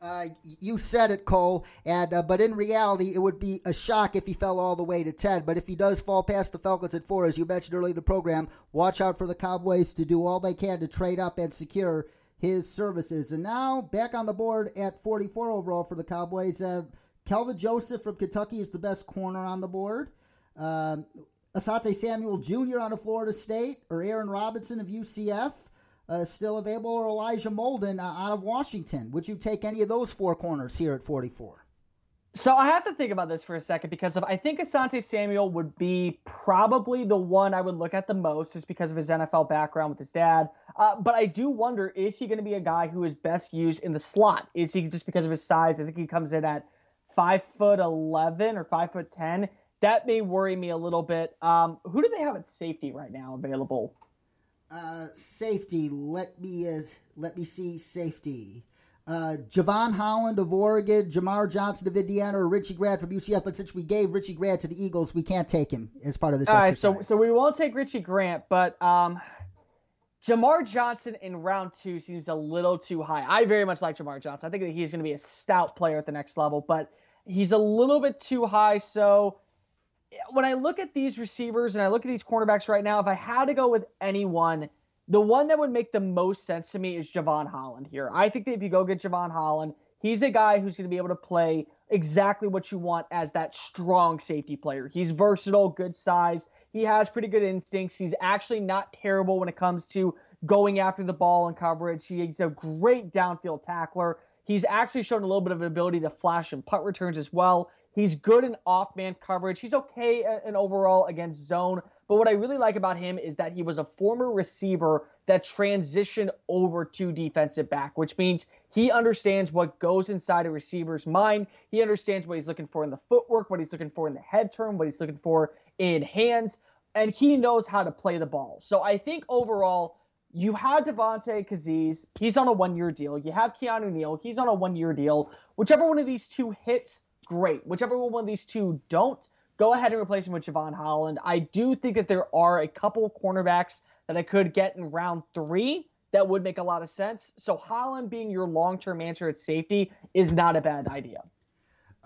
Uh, you said it, Cole. And uh, but in reality, it would be a shock if he fell all the way to ten. But if he does fall past the Falcons at four, as you mentioned earlier in the program, watch out for the Cowboys to do all they can to trade up and secure his services. And now back on the board at 44 overall for the Cowboys. Uh, Kelvin Joseph from Kentucky is the best corner on the board. Um, Asante Samuel Jr. out of Florida State or Aaron Robinson of UCF uh, still available, or Elijah Molden uh, out of Washington. Would you take any of those four corners here at 44? So I have to think about this for a second because of I think Asante Samuel would be probably the one I would look at the most just because of his NFL background with his dad. Uh, but I do wonder is he going to be a guy who is best used in the slot? Is he just because of his size? I think he comes in at five foot eleven or five foot ten. That may worry me a little bit. Um, who do they have at safety right now available? Uh, safety. Let me uh, let me see safety. Uh, Jevon Holland of Oregon, Jamar Johnson of Indiana, or Richie Grant from UCF. But since we gave Richie Grant to the Eagles, we can't take him as part of this. All exercise. right, so so we won't take Richie Grant, but um, Jamar Johnson in round two seems a little too high. I very much like Jamar Johnson. I think that he's going to be a stout player at the next level, but he's a little bit too high. So when I look at these receivers and I look at these cornerbacks right now, if I had to go with anyone, the one that would make the most sense to me is Jevon Holland here. I think that if you go get Jevon Holland, he's a guy who's going to be able to play exactly what you want as that strong safety player. He's versatile, good size. He has pretty good instincts. He's actually not terrible when it comes to going after the ball and coverage. He's a great downfield tackler. He's actually shown a little bit of an ability to flash and punt returns as well. He's good in off man coverage. He's okay uh, in overall against zone. But what I really like about him is that he was a former receiver that transitioned over to defensive back, which means he understands what goes inside a receiver's mind. He understands what he's looking for in the footwork, what he's looking for in the head turn, what he's looking for in hands, and he knows how to play the ball. So I think overall, you have Damontae Kazee. He's on a one year deal. You have Keanu Neal. He's on a one year deal. Whichever one of these two hits, great. Whichever one of these two don't, go ahead and replace him with Jevon Holland. I do think that there are a couple cornerbacks that I could get in round three that would make a lot of sense. So Holland being your long term answer at safety is not a bad idea.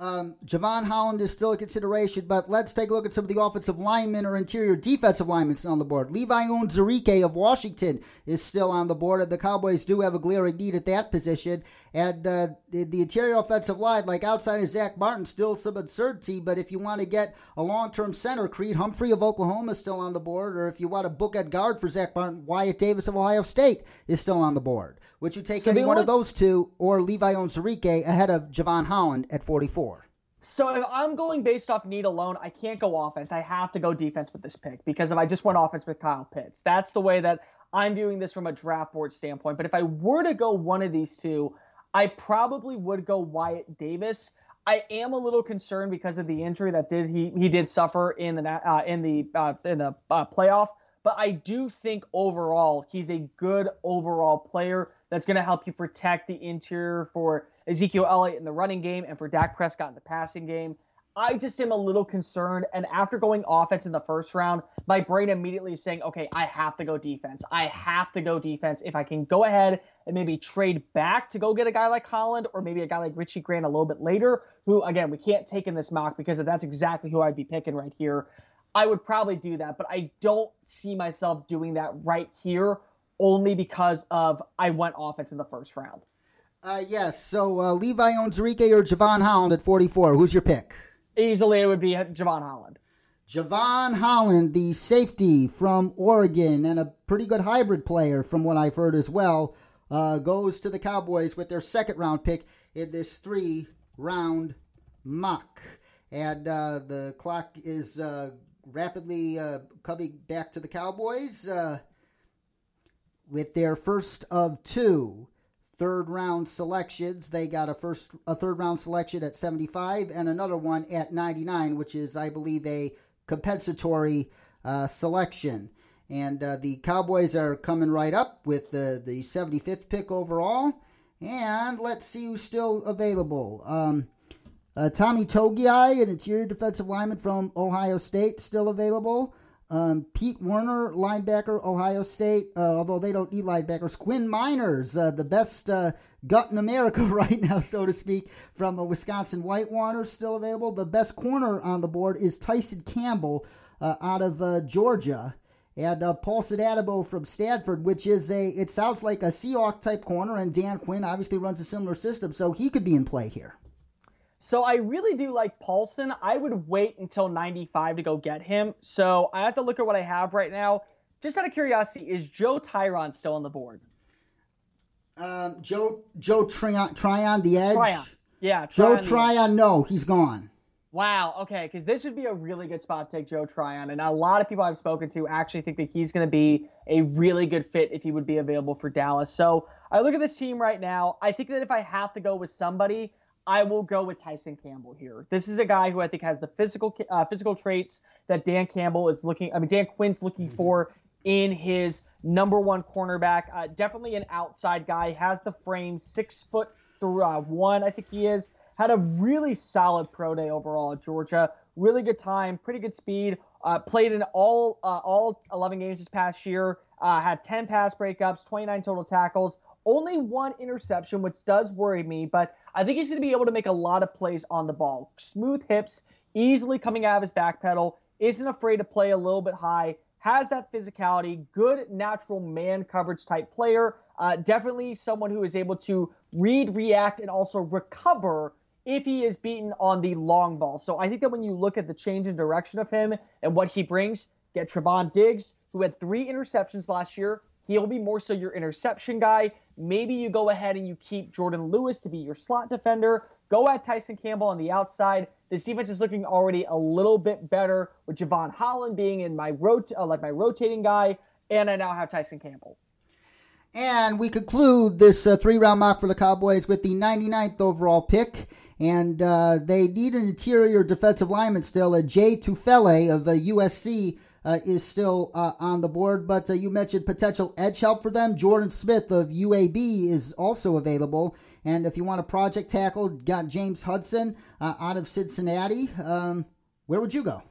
Um, Jevon Holland is still a consideration, but let's take a look at some of the offensive linemen or interior defensive linemen on the board. Levi Onwuzurike of Washington is still on the board, and the Cowboys do have a glaring need at that position. And uh, the, the, interior offensive line, like outside of Zack Martin, still some uncertainty. But if you want to get a long term center, Creed Humphrey of Oklahoma is still on the board. Or if you want to book a guard for Zack Martin, Wyatt Davis of Ohio State is still on the board. Would you take so any one want... of those two or Levi Onwuzurike ahead of Jevon Holland at 44? So if I'm going based off need alone, I can't go offense. I have to go defense with this pick because if I just went offense with Kyle Pitts, that's the way that I'm viewing this from a draft board standpoint. But if I were to go one of these two, I probably would go Wyatt Davis. I am a little concerned because of the injury that did he he did suffer in the uh, in the uh, in the uh, playoff. But I do think overall he's a good overall player that's going to help you protect the interior for Ezekiel Elliott in the running game and for Dak Prescott in the passing game. I just am a little concerned. And after going offense in the first round, my brain immediately is saying, okay, I have to go defense. I have to go defense. If I can go ahead and maybe trade back to go get a guy like Holland or maybe a guy like Richie Grant a little bit later, who, again, we can't take in this mock because that's exactly who I'd be picking right here. I would probably do that, but I don't see myself doing that right here only because of I went offense in the first round. Uh, yes. So uh, Levi Onwuzurike or Jevon Holland at 44. Who's your pick? Easily, it would be Jevon Holland. Jevon Holland, the safety from Oregon and a pretty good hybrid player, from what I've heard as well, uh, goes to the Cowboys with their second round pick in this three round mock. And uh, the clock is uh, rapidly uh, coming back to the Cowboys uh, with their first of two third round selections. They got a first a third round selection at 75 and another one at 99, which is I believe a compensatory uh, selection. And uh, the Cowboys are coming right up with the, the 75th pick overall. And let's see who's still available. Um, uh, Tommy Togiai, an interior defensive lineman from Ohio State, still available. Um, Pete Werner, linebacker, Ohio State, uh, although they don't need linebackers. Quinn Meinerz, uh, the best uh, gut in America right now, so to speak, from a Wisconsin Whitewater, still available. The best corner on the board is Tyson Campbell uh, out of uh, Georgia. And uh, Paulson Adebo from Stanford, which is a, it sounds like a Seahawk type corner, and Dan Quinn obviously runs a similar system, so he could be in play here. So I really do like Paulson. I would wait until 95 to go get him. So I have to look at what I have right now. Just out of curiosity, is Joe Tryon still on the board? Um, Joe Joe Tryon, Tryon the Edge. Tryon. Yeah. Joe Tryon, no, he's gone. Wow. Okay, because this would be a really good spot to take Joe Tryon, and a lot of people I've spoken to actually think that he's going to be a really good fit if he would be available for Dallas. So I look at this team right now. I think that if I have to go with somebody, I will go with Tyson Campbell here. This is a guy who I think has the physical uh, physical traits that Dan Campbell is looking. I mean, Dan Quinn's looking mm-hmm. for in his number one cornerback. Uh, definitely an outside guy. Has the frame, six foot through uh, one, I think he is. Had a really solid pro day overall at Georgia. Really good time, pretty good speed. Uh, played in all uh, all 11 games this past year. Uh, had 10 pass breakups, 29 total tackles. Only one interception, which does worry me, but I think he's going to be able to make a lot of plays on the ball. Smooth hips, easily coming out of his back pedal, isn't afraid to play a little bit high, has that physicality, good natural man coverage type player. Uh, definitely someone who is able to read, react, and also recover if he is beaten on the long ball. So I think that when you look at the change in direction of him and what he brings, get Trevon Diggs, who had three interceptions last year, He'll be more so your interception guy. Maybe you go ahead and you keep Jourdan Lewis to be your slot defender. Go at Tyson Campbell on the outside. This defense is looking already a little bit better with Jevon Holland being in my rot- uh, like my rotating guy, and I now have Tyson Campbell. And we conclude this uh, three round mock for the Cowboys with the 99th overall pick. And uh, they need an interior defensive lineman still. A Jay Tufele of USC uh, is still uh, on the board. But uh, you mentioned potential edge help for them. Jordan Smith of UAB is also available. And if you want a project tackle, got James Hudson uh, out of Cincinnati. Um, where would you go?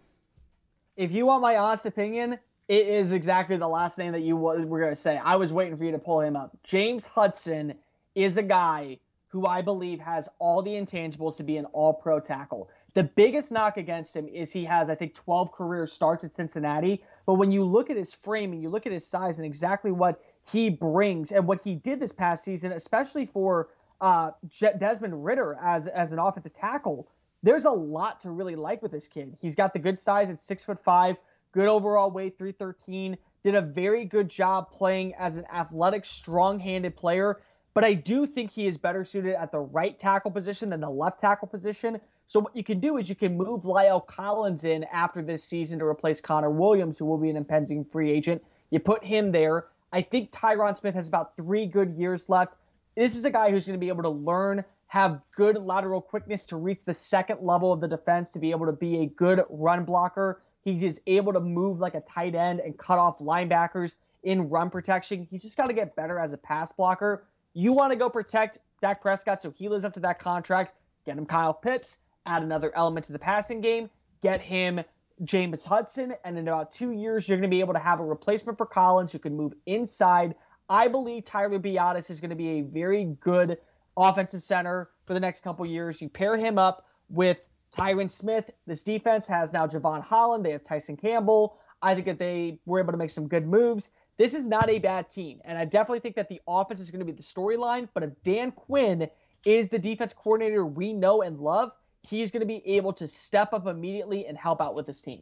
If you want my honest opinion, it is exactly the last name that you were going to say. I was waiting for you to pull him up. James Hudson is a guy who I believe has all the intangibles to be an all pro tackle. The biggest knock against him is he has, I think, 12 career starts at Cincinnati. But when you look at his frame and you look at his size and exactly what he brings and what he did this past season, especially for uh, Desmond Ridder as as an offensive tackle, there's a lot to really like with this kid. He's got the good size at six foot five, good overall weight, 313. Did a very good job playing as an athletic, strong-handed player. But I do think he is better suited at the right tackle position than the left tackle position. So what you can do is you can move La'el Collins in after this season to replace Connor Williams, who will be an impending free agent. You put him there. I think Tyron Smith has about three good years left. This is a guy who's going to be able to learn, have good lateral quickness to reach the second level of the defense, to be able to be a good run blocker. He is able to move like a tight end and cut off linebackers in run protection. He's just got to get better as a pass blocker. You want to go protect Dak Prescott so he lives up to that contract. Get him Kyle Pitts add another element to the passing game, get him James Hudson, and in about two years, you're going to be able to have a replacement for Collins who can move inside. I believe Tyler Biadasz is going to be a very good offensive center for the next couple years. You pair him up with Tyron Smith. This defense has now Jevon Holland. They have Tyson Campbell. I think that they were able to make some good moves. This is not a bad team. And I definitely think that the offense is going to be the storyline. But if Dan Quinn is the defense coordinator we know and love, he's going to be able to step up immediately and help out with this team.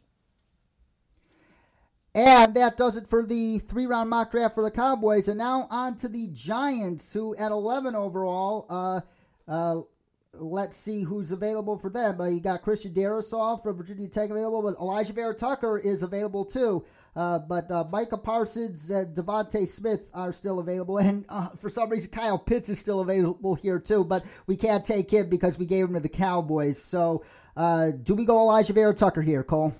And that does it for the three round mock draft for the Cowboys. And now on to the Giants, who at 11 overall, uh, uh, let's see who's available for them. Uh, you got Christian Darrisaw from Virginia Tech available, but Alijah Vera-Tucker is available too. Uh, but uh, Micah Parsons and DeVonta Smith are still available, and uh, for some reason Kyle Pitts is still available here too. But we can't take him because we gave him to the Cowboys. So uh, do we go Alijah Vera-Tucker here, Cole?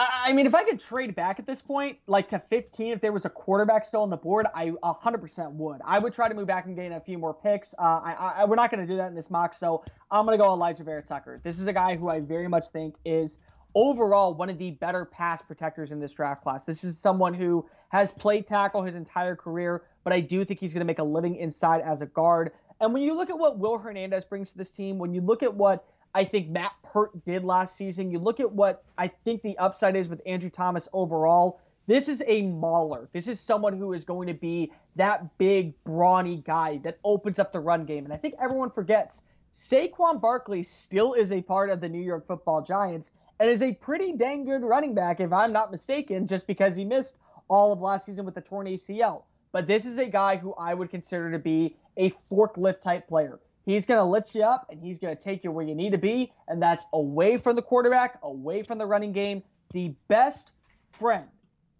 I mean, if I could trade back at this point, like to 15, if there was a quarterback still on the board, I 100% would. I would try to move back and gain a few more picks. Uh, I, I, we're not going to do that in this mock, so I'm going to go Alijah Vera-Tucker. This is a guy who I very much think is overall one of the better pass protectors in this draft class. This is someone who has played tackle his entire career, but I do think he's going to make a living inside as a guard. And when you look at what Will Hernandez brings to this team, when you look at what I think Matt Peart did last season. You look at what I think the upside is with Andrew Thomas overall. This is a mauler. This is someone who is going to be that big, brawny guy that opens up the run game. And I think everyone forgets Saquon Barkley still is a part of the New York football Giants and is a pretty dang good running back, if I'm not mistaken, just because he missed all of last season with the torn ACL. But this is a guy who I would consider to be a forklift type player. He's going to lift you up and he's going to take you where you need to be, and that's away from the quarterback, away from the running game. The best friend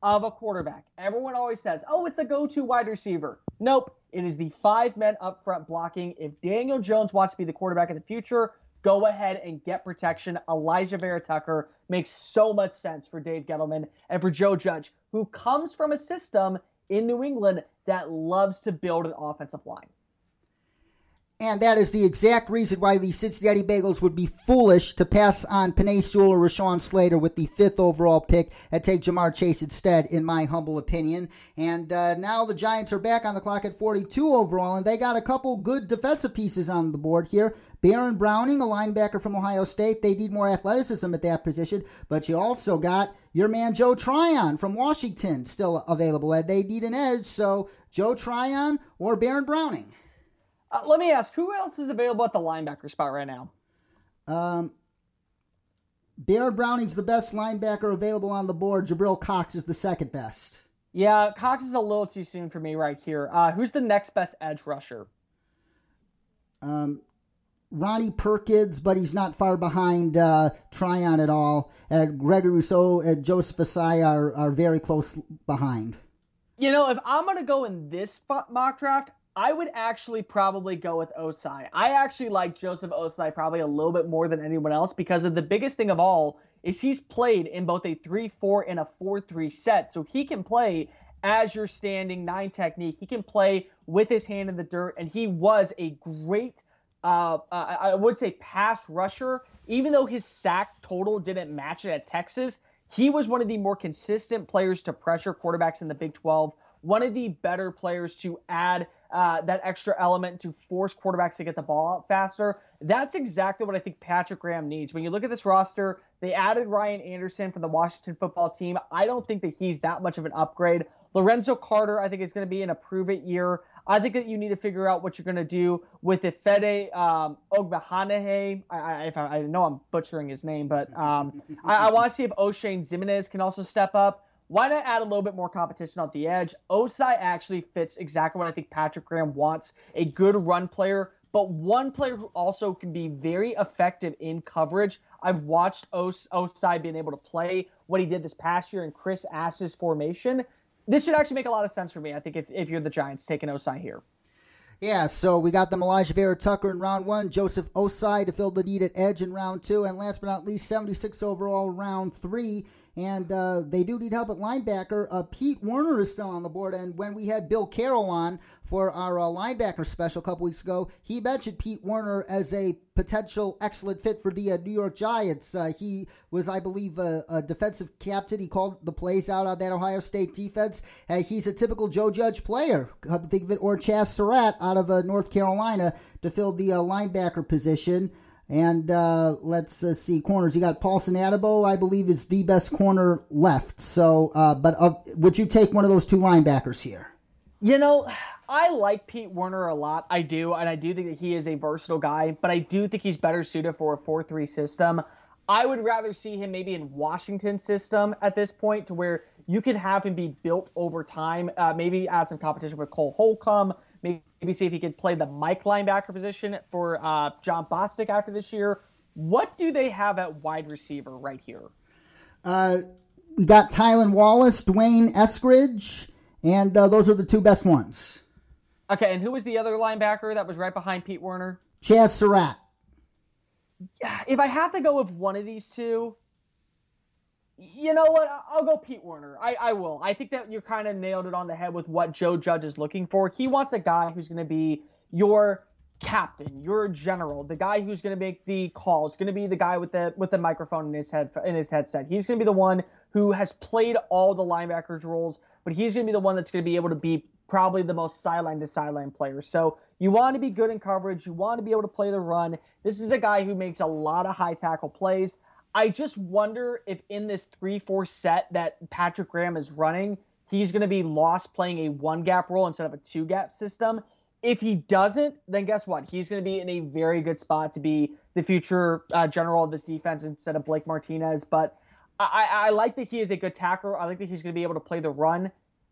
of a quarterback. Everyone always says, oh, it's a go to wide receiver. Nope. It is the five men up front blocking. If Daniel Jones wants to be the quarterback in the future, go ahead and get protection. Alijah Vera-Tucker makes so much sense for Dave Gettleman and for Joe Judge, who comes from a system in New England that loves to build an offensive line. And that is the exact reason why the Cincinnati Bengals would be foolish to pass on Penei Sewell or Rashawn Slater with the fifth overall pick and take Ja'Marr Chase instead, in my humble opinion. And uh, now the Giants are back on the clock at 42 overall, and they got a couple good defensive pieces on the board here. Baron Browning, a linebacker from Ohio State. They need more athleticism at that position, but you also got your man Joe Tryon from Washington still available, and they need an edge. So Joe Tryon or Baron Browning. Uh, let me ask, who else is available at the linebacker spot right now? Um, Baron Browning's the best linebacker available on the board. Jabril Cox is the second best. Yeah, Cox is a little too soon for me right here. Uh, who's the next best edge rusher? Um, Ronnie Perkins, but he's not far behind uh, Tryon at all. And Gregory Rousseau and Joseph Ossai are, are very close behind. You know, if I'm going to go in this mock draft, I would actually probably go with Ossai. I actually like Joseph Ossai probably a little bit more than anyone else because of the biggest thing of all is he's played in both a 3-4 and a 4-3 set. So he can play as your standing nine technique. He can play with his hand in the dirt, and he was a great, uh, uh, I would say, pass rusher. Even though his sack total didn't match it at Texas, he was one of the more consistent players to pressure quarterbacks in the Big 12. One of the better players to add uh, that extra element to force quarterbacks to get the ball out faster. That's exactly what I think Patrick Graham needs. When you look at this roster, they added Ryan Anderson from the Washington football team. I don't think that he's that much of an upgrade. Lorenzo Carter, I think, is going to be an approve it year. I think that you need to figure out what you're going to do with Ifede um, Ogbahanahe. I, I, I, know I'm butchering his name, but um, I, I want to see if Oshane Ximines can also step up. Why not add a little bit more competition on the edge? Ossai actually fits exactly what I think Patrick Graham wants a good run player, but one player who also can be very effective in coverage. I've watched Os- Ossai being able to play what he did this past year in Chris Ash's formation. This should actually make a lot of sense for me, I think, if, if you're the Giants taking Ossai here. Yeah, so we got them Alijah Vera-Tucker in round one, Joseph Ossai to fill the need at edge in round two, and last but not least, 76 overall round three and uh, they do need help at linebacker. Uh, Pete Werner is still on the board, and when we had Bill Carroll on for our uh, linebacker special a couple weeks ago, he mentioned Pete Werner as a potential excellent fit for the uh, New York Giants. Uh, he was, I believe, a, a, defensive captain. He called the plays out on that Ohio State defense. Uh, he's a typical Joe Judge player. Think of it, or Chazz Surratt out of North Carolina to fill the linebacker position. And uh, let's uh, see corners. You got Paulson Adebo, I believe, is the best corner left. So, uh, but would you take one of those two linebackers here? You know, I like Pete Werner a lot. I do, and I do think that he is a versatile guy. But I do think he's better suited for a four-three system. I would rather see him maybe in Washington system at this point, to where you can have him be built over time. Uh, maybe add some competition with Cole Holcomb Maybe see if he could play the Mike linebacker position for uh, Jon Bostic after this year. What do they have at wide receiver right here? Uh, we got Tylan Wallace, D'Wayne Eskridge, and uh, those are the two best ones. Okay, and who was the other linebacker that was right behind Pete Werner? Chazz Surratt. Yeah, if I have to go with one of these two, you know what? I'll go Pete Werner. I, I will. I think that you kind of nailed it on the head with what Joe Judge is looking for. He wants a guy who's going to be your captain, your general, the guy who's going to make the calls, going to be the guy with the with the microphone in his head in his headset. He's going to be the one who has played all the linebackers roles, but he's going to be the one that's going to be able to be probably the most sideline to sideline player. So you want to be good in coverage. You want to be able to play the run. This is a guy who makes a lot of high tackle plays. I just wonder if in this 3 4 set that Patrick Graham is running, he's going to be lost playing a one gap role instead of a two gap system. If he doesn't, then guess what? He's going to be in a very good spot to be the future uh, general of this defense instead of Blake Martinez. But I, I like that he is a good tackler. I like that he's going to be able to play the run.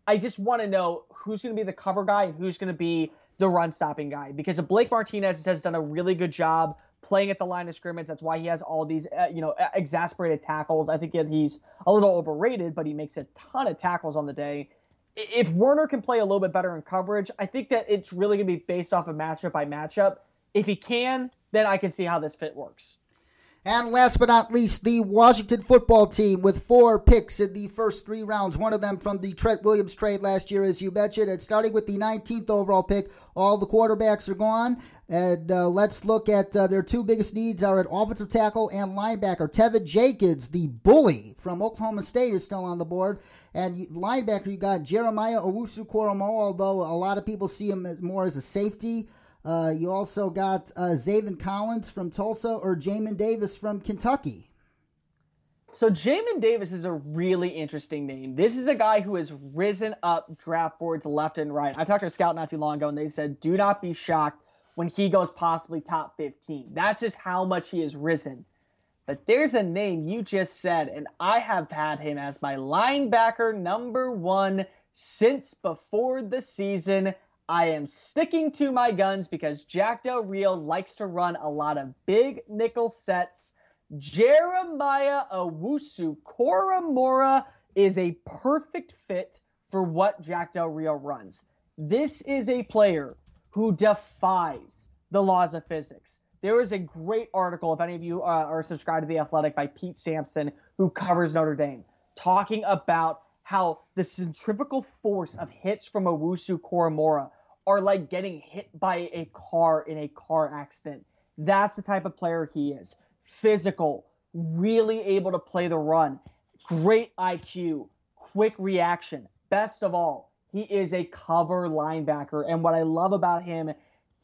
I just want to know who's going to be the cover guy and who's going to be the run stopping guy because Blake Martinez has done a really good job playing at the line of scrimmage. That's why he has all these, uh, you know, exasperated tackles. I think he's a little overrated, but he makes a ton of tackles on the day. If Werner can play a little bit better in coverage, I think that it's really going to be based off of matchup by matchup. If he can, then I can see how this fit works. And last but not least, the Washington football team with four picks in the first three rounds. One of them from the Trent Williams trade last year, as you mentioned. And starting with the 19th overall pick, all the quarterbacks are gone. And uh, let's look at uh, their two biggest needs are at offensive tackle and linebacker. Teven Jenkins, the bully from Oklahoma State, is still on the board. And linebacker, you got Jeremiah Owusu-Koramoah, although a lot of people see him more as a safety. Uh, you also got uh, Zaven Collins from Tulsa or Jamin Davis from Kentucky. So Jamin Davis is a really interesting name. This is a guy who has risen up draft boards left and right. I talked to a scout not too long ago, and they said, "Do not be shocked when he goes possibly top 15." That's just how much he has risen. But there's a name you just said, and I have had him as my linebacker number one since before the season. I am sticking to my guns because Jack Del Rio likes to run a lot of big nickel sets. Jeremiah Owusu Koramoah is a perfect fit for what Jack Del Rio runs. This is a player who defies the laws of physics. There is a great article, if any of you uh, are subscribed to The Athletic, by Pete Sampson, who covers Notre Dame, talking about how the centrifugal force of hits from Owusu Koramoah are like getting hit by a car in a car accident. That's the type of player he is. Physical, really able to play the run, great IQ, quick reaction. Best of all, he is a cover linebacker. And what I love about him,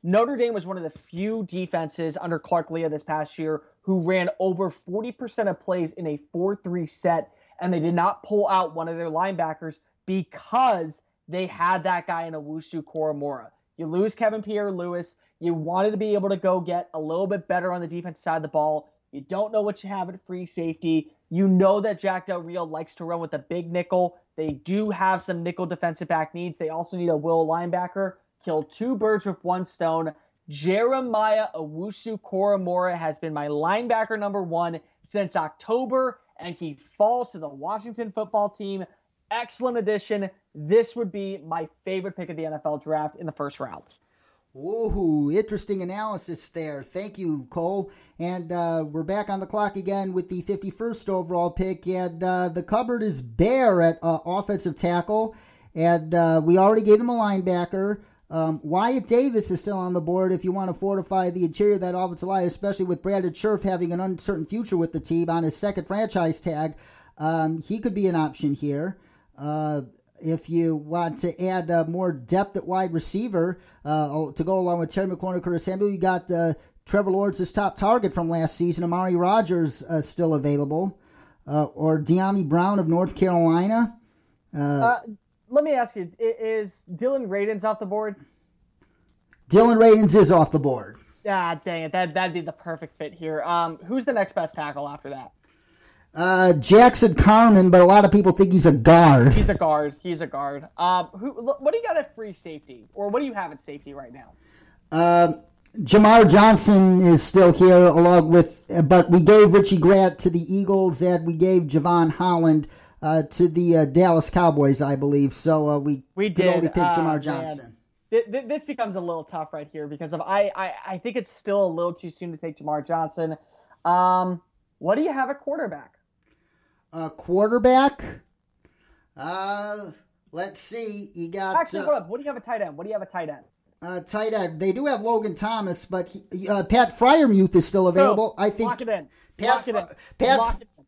Notre Dame was one of the few defenses under Clark Lea this past year who ran over 40% of plays in a 4 3 set, and they did not pull out one of their linebackers because they had that guy in Owusu Koramoah. You lose Kevin Pierre Lewis. You wanted to be able to go get a little bit better on the defense side of the ball. You don't know what you have at free safety. You know that Jack Del Rio likes to run with a big nickel. They do have some nickel defensive back needs. They also need a will linebacker. Kill two birds with one stone. Jeremiah Owusu Koramoah has been my linebacker number one since October, and he falls to the Washington football team. Excellent addition this would be my favorite pick of the NFL draft in the first round. Ooh, interesting analysis there. Thank you, Cole. And uh, we're back on the clock again with the 51st overall pick. And uh, the cupboard is bare at uh, offensive tackle. And uh, we already gave him a linebacker. Um, Wyatt Davis is still on the board if you want to fortify the interior of that offensive line, especially with Brandon Scherff having an uncertain future with the team on his second franchise tag. Um, he could be an option here. If you want to add uh, more depth at wide receiver uh, to go along with Terry McLaurin and Curtis Samuel, you got uh, Trevor Lawrence's top target from last season, Amari Rogers, uh, still available, uh, or Dyami Brown of North Carolina. Uh, let me ask you: Is Dillon Radunz off the board? Dillon Radunz is off the board. Ah, dang it! That that'd be the perfect fit here. Um, who's the next best tackle after that? Uh, Jackson Carman, but a lot of people think he's a guard. He's a guard. He's a guard. Um, who? What do you got at free safety, or what do you have at safety right now? Uh, Jamar Johnson is still here, along with, but we gave Richie Grant to the Eagles, and we gave Jevon Holland uh, to the uh, Dallas Cowboys, I believe. So uh, we we could did. only pick Uh, Jamar. Johnson. Th- th- This becomes a little tough right here because of I, I I think it's still a little too soon to take Jamar Johnson. Um, what do you have at quarterback? Uh, quarterback. Uh, let's see. You got Actually, uh. What do you have a tight end? What do you have a tight end? uh, tight end. They do have Logan Thomas, but he, uh, Pat Freiermuth is still available. I think Lock it in. Pat Lock it in. Pat Lock it in.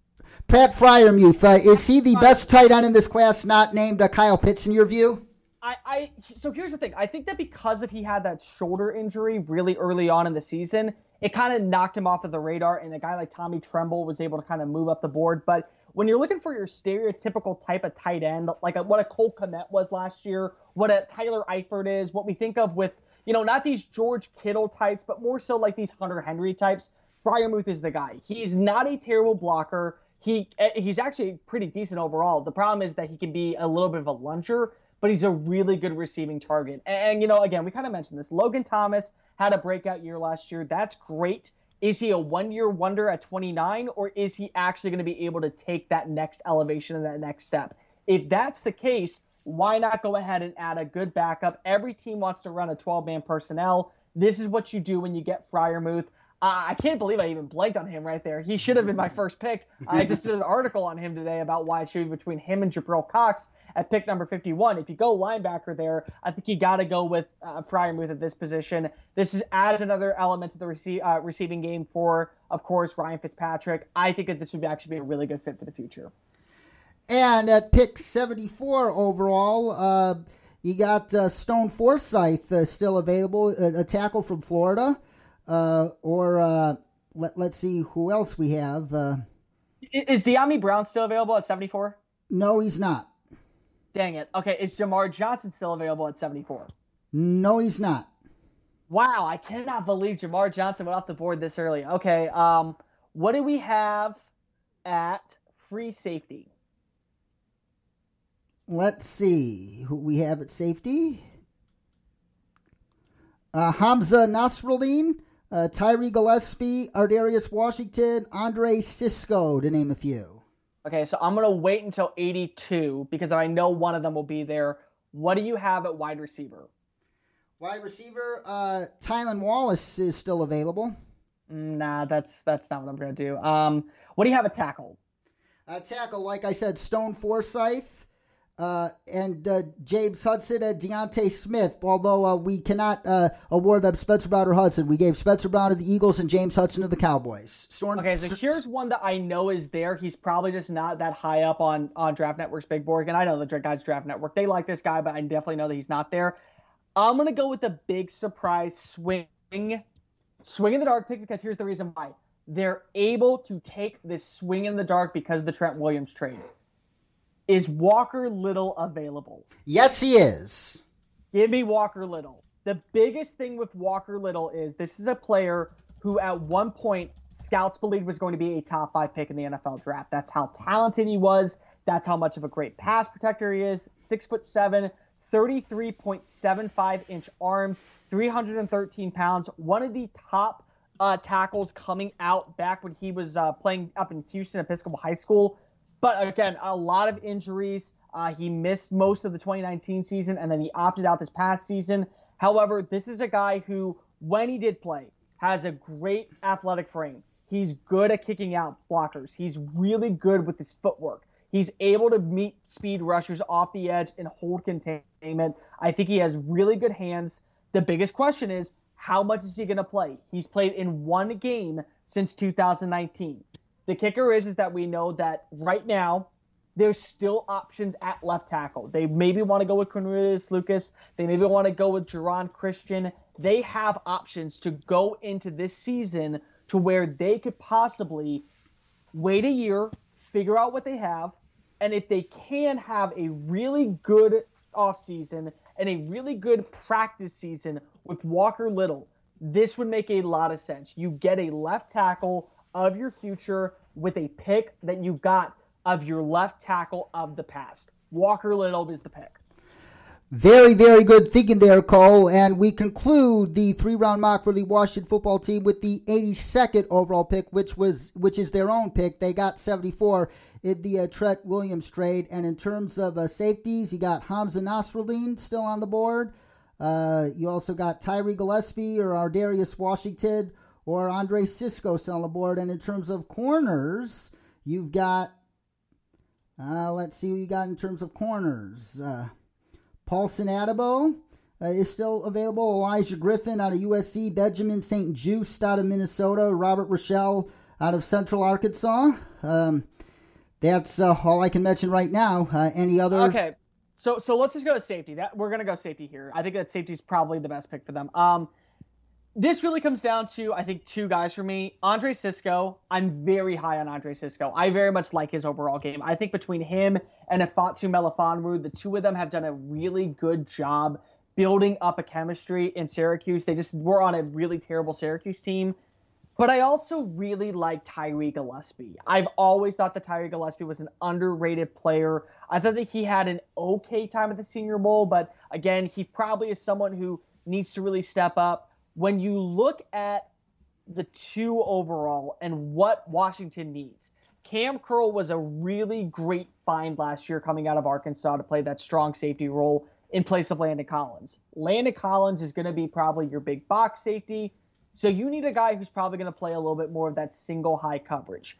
Pat Freiermuth uh, is he the best tight end in this class? Not named uh, Kyle Pitts in your view? I, I so here's the thing. I think that because of he had that shoulder injury really early on in the season, it kind of knocked him off of the radar. And a guy like Tommy Tremble was able to kind of move up the board. But when you're looking for your stereotypical type of tight end, like a, what a Cole Kmet was last year, what a Tyler Eifert is, what we think of with you know not these George Kittle types, but more so like these Hunter Henry types. Freiermuth is the guy. He's not a terrible blocker. He eh, he's actually pretty decent overall. The problem is that he can be a little bit of a luncher, but he's a really good receiving target. And, and, you know, again, we kind of mentioned this. Logan Thomas had a breakout year last year. That's great. Is he a one-year wonder at 29, or is he actually going to be able to take that next elevation and that next step? If that's the case, why not go ahead and add a good backup? Every team wants to run a 12-man personnel. This is what you do when you get Freiermuth. Uh, I can't believe I even blanked on him right there. He should have been my first pick. I just did an article on him today about why should be between him and Jabril Cox at pick number 51. If you go linebacker there, I think you got to go with uh, Freiermuth at this position. This is adds another element to the rece- uh, receiving game for, of course, Ryan Fitzpatrick. I think that this would actually be a really good fit for the future. And at pick 74 overall, uh, you got uh, Stone Forsythe uh, still available, a, a tackle from Florida. Uh, or uh, let, let's see who else we have. Uh, Is Dyami Brown still available at 74? no, he's not. Dang it. Okay, is Jamar Johnson still available at 74? No, he's not. Wow, I cannot believe Jamar Johnson went off the board this early. Okay, um, what do we have at free safety? Let's see who we have at safety. Uh, Hamsah Nasirildeen, uh, Tyree Gillespie, Ar'Darius Washington, Andre Cisco, to name a few. Okay, so I'm gonna wait until 82 because I know one of them will be there. What do you have at wide receiver? Wide receiver, uh, Tylan Wallace is still available. Nah, that's that's not what I'm gonna do. Um, what do you have at tackle? Uh, tackle, like I said, Stone Forsythe uh, and uh, James Hudson and Deontay Smith. Although uh, we cannot uh, award them Spencer Brown or Hudson, we gave Spencer Brown to the Eagles and James Hudson to the Cowboys. Storm, Okay, so here's one that I know is there. He's probably just not that high up on on Draft Network's big board. And I know the guys Draft Network they like this guy, but I definitely know that he's not there. I'm gonna go with the big surprise swing, swing in the dark pick because here's the reason why they're able to take this swing in the dark because of the Trent Williams trade. Is Walker Little available? yes, he is. Give me Walker Little. The biggest thing with Walker Little is this is a player who at one point scouts believed was going to be a top five pick in the NFL draft. That's how talented he was. That's how much of a great pass protector he is. Six foot seven, 33.75 inch arms, 313 pounds. One of the top uh, tackles coming out back when he was uh, playing up in Houston Episcopal High School. But again, a lot of injuries. Uh, he missed most of the 2019 season, and then he opted out this past season. However, this is a guy who, when he did play, has a great athletic frame. He's good at kicking out blockers. He's really good with his footwork. He's able to meet speed rushers off the edge and hold containment. I think he has really good hands. The biggest question is how much is he going to play? He's played in one game since 2019. The kicker is is that we know that right now there's still options at left tackle. They maybe want to go with Cornelius Lucas. They maybe want to go with Geron Christian. they have options to go into this season to where they could possibly wait a year, figure out what they have, and if they can have a really good offseason and a really good practice season with Walker Little, this would make a lot of sense. You get a left tackle of your future with a pick that you got of your left tackle of the past. Walker Little is the pick. Very, very good thinking there, Cole. And we conclude the three-round mock for the Washington football team with the 82nd overall pick, which was which is their own pick. They got 74 in the uh, Trent Williams trade. And in terms of uh, safeties, you got Hamsah Nasirildeen still on the board. Uh, you also got Tyree Gillespie or Ar'Darius Washington or Andre Cisco still on the board. And in terms of corners, you've got uh, let's see who you got in terms of corners. Uh, Paulson Adebo uh, is still available. Olaijah Griffin out of USC. Benjamin St-Juste out of Minnesota. Robert Rochell out of Central Arkansas. Um, that's uh, all I can mention right now. Uh, any other? Okay, so so let's just go to safety. That we're gonna go safety here. I think that safety is probably the best pick for them. Um, this really comes down to I think two guys for me. Andre Cisco, I'm very high on Andre Cisco. I very much like his overall game. I think between him and Ifeatu Melifonwu, the two of them have done a really good job building up a chemistry in Syracuse. They just were on a really terrible Syracuse team. But I also really like Tyree Gillespie. I've always thought that Tyree Gillespie was an underrated player. I thought that he had an okay time at the Senior Bowl, but again, he probably is someone who needs to really step up when you look at the two overall and what Washington needs, Kam Curl was a really great find last year coming out of Arkansas to play that strong safety role in place of Landon Collins. Landon Collins is going to be probably your big box safety. So you need a guy who's probably going to play a little bit more of that single high coverage.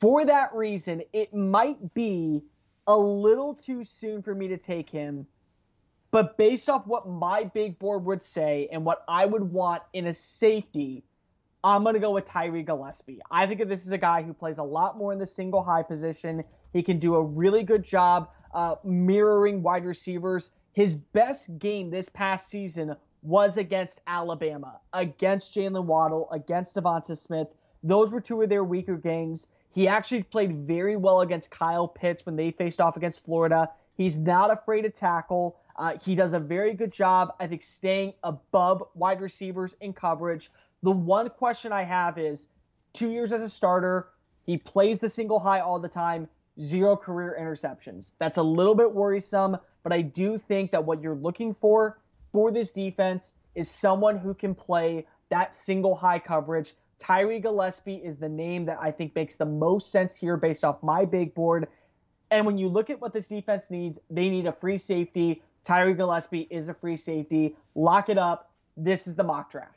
For that reason, it might be a little too soon for me to take him but based off what my big board would say and what I would want in a safety, I'm going to go with Tyree Gillespie. I think that this is a guy who plays a lot more in the single high position. He can do a really good job uh, mirroring wide receivers. His best game this past season was against Alabama, against Jaylen Waddle, against DeVonta Smith. Those were two of their weaker games. He actually played very well against Kyle Pitts when they faced off against Florida. He's not afraid to tackle. Uh, he does a very good job, I think, staying above wide receivers in coverage. The one question I have is two years as a starter, he plays the single high all the time, zero career interceptions. That's a little bit worrisome, but I do think that what you're looking for for this defense is someone who can play that single high coverage. Tyree Gillespie is the name that I think makes the most sense here based off my big board. And when you look at what this defense needs, they need a free safety Tyree Gillespie is a free safety. Lock it up. This is the mock draft.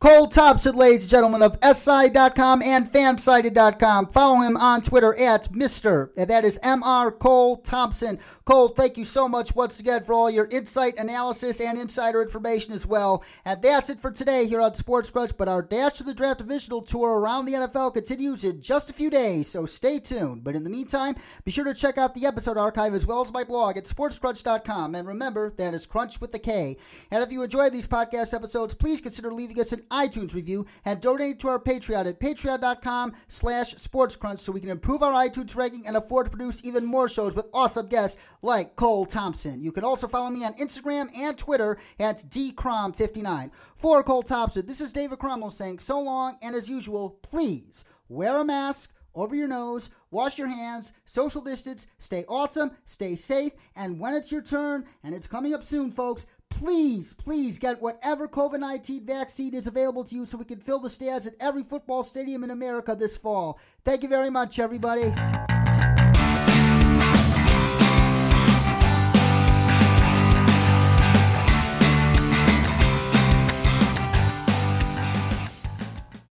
Cole Thompson, ladies and gentlemen, of SI.com and Fansided.com. Follow him on Twitter at Mr. And That is Mr. Cole Thompson. Cole, thank you so much once again for all your insight, analysis, and insider information as well. And that's it for today here on Sports Crunch. But our Dash to the Draft Divisional Tour around the NFL continues in just a few days, so stay tuned. But in the meantime, be sure to check out the episode archive as well as my blog at sportscrunch.com. And remember, that is Crunch with the K. And if you enjoyed these podcast episodes, please consider leaving us an iTunes review and donate to our Patreon at patreon.com slash sportscrunch so we can improve our iTunes ranking and afford to produce even more shows with awesome guests like Cole Thompson. You can also follow me on Instagram and Twitter at dcrom59. For Cole Thompson, this is David Cromwell saying so long, and as usual, please wear a mask over your nose, wash your hands, social distance, stay awesome, stay safe, and when it's your turn, and it's coming up soon, folks, please, please get whatever COVID 19 vaccine is available to you so we can fill the stands at every football stadium in America this fall. Thank you very much, everybody.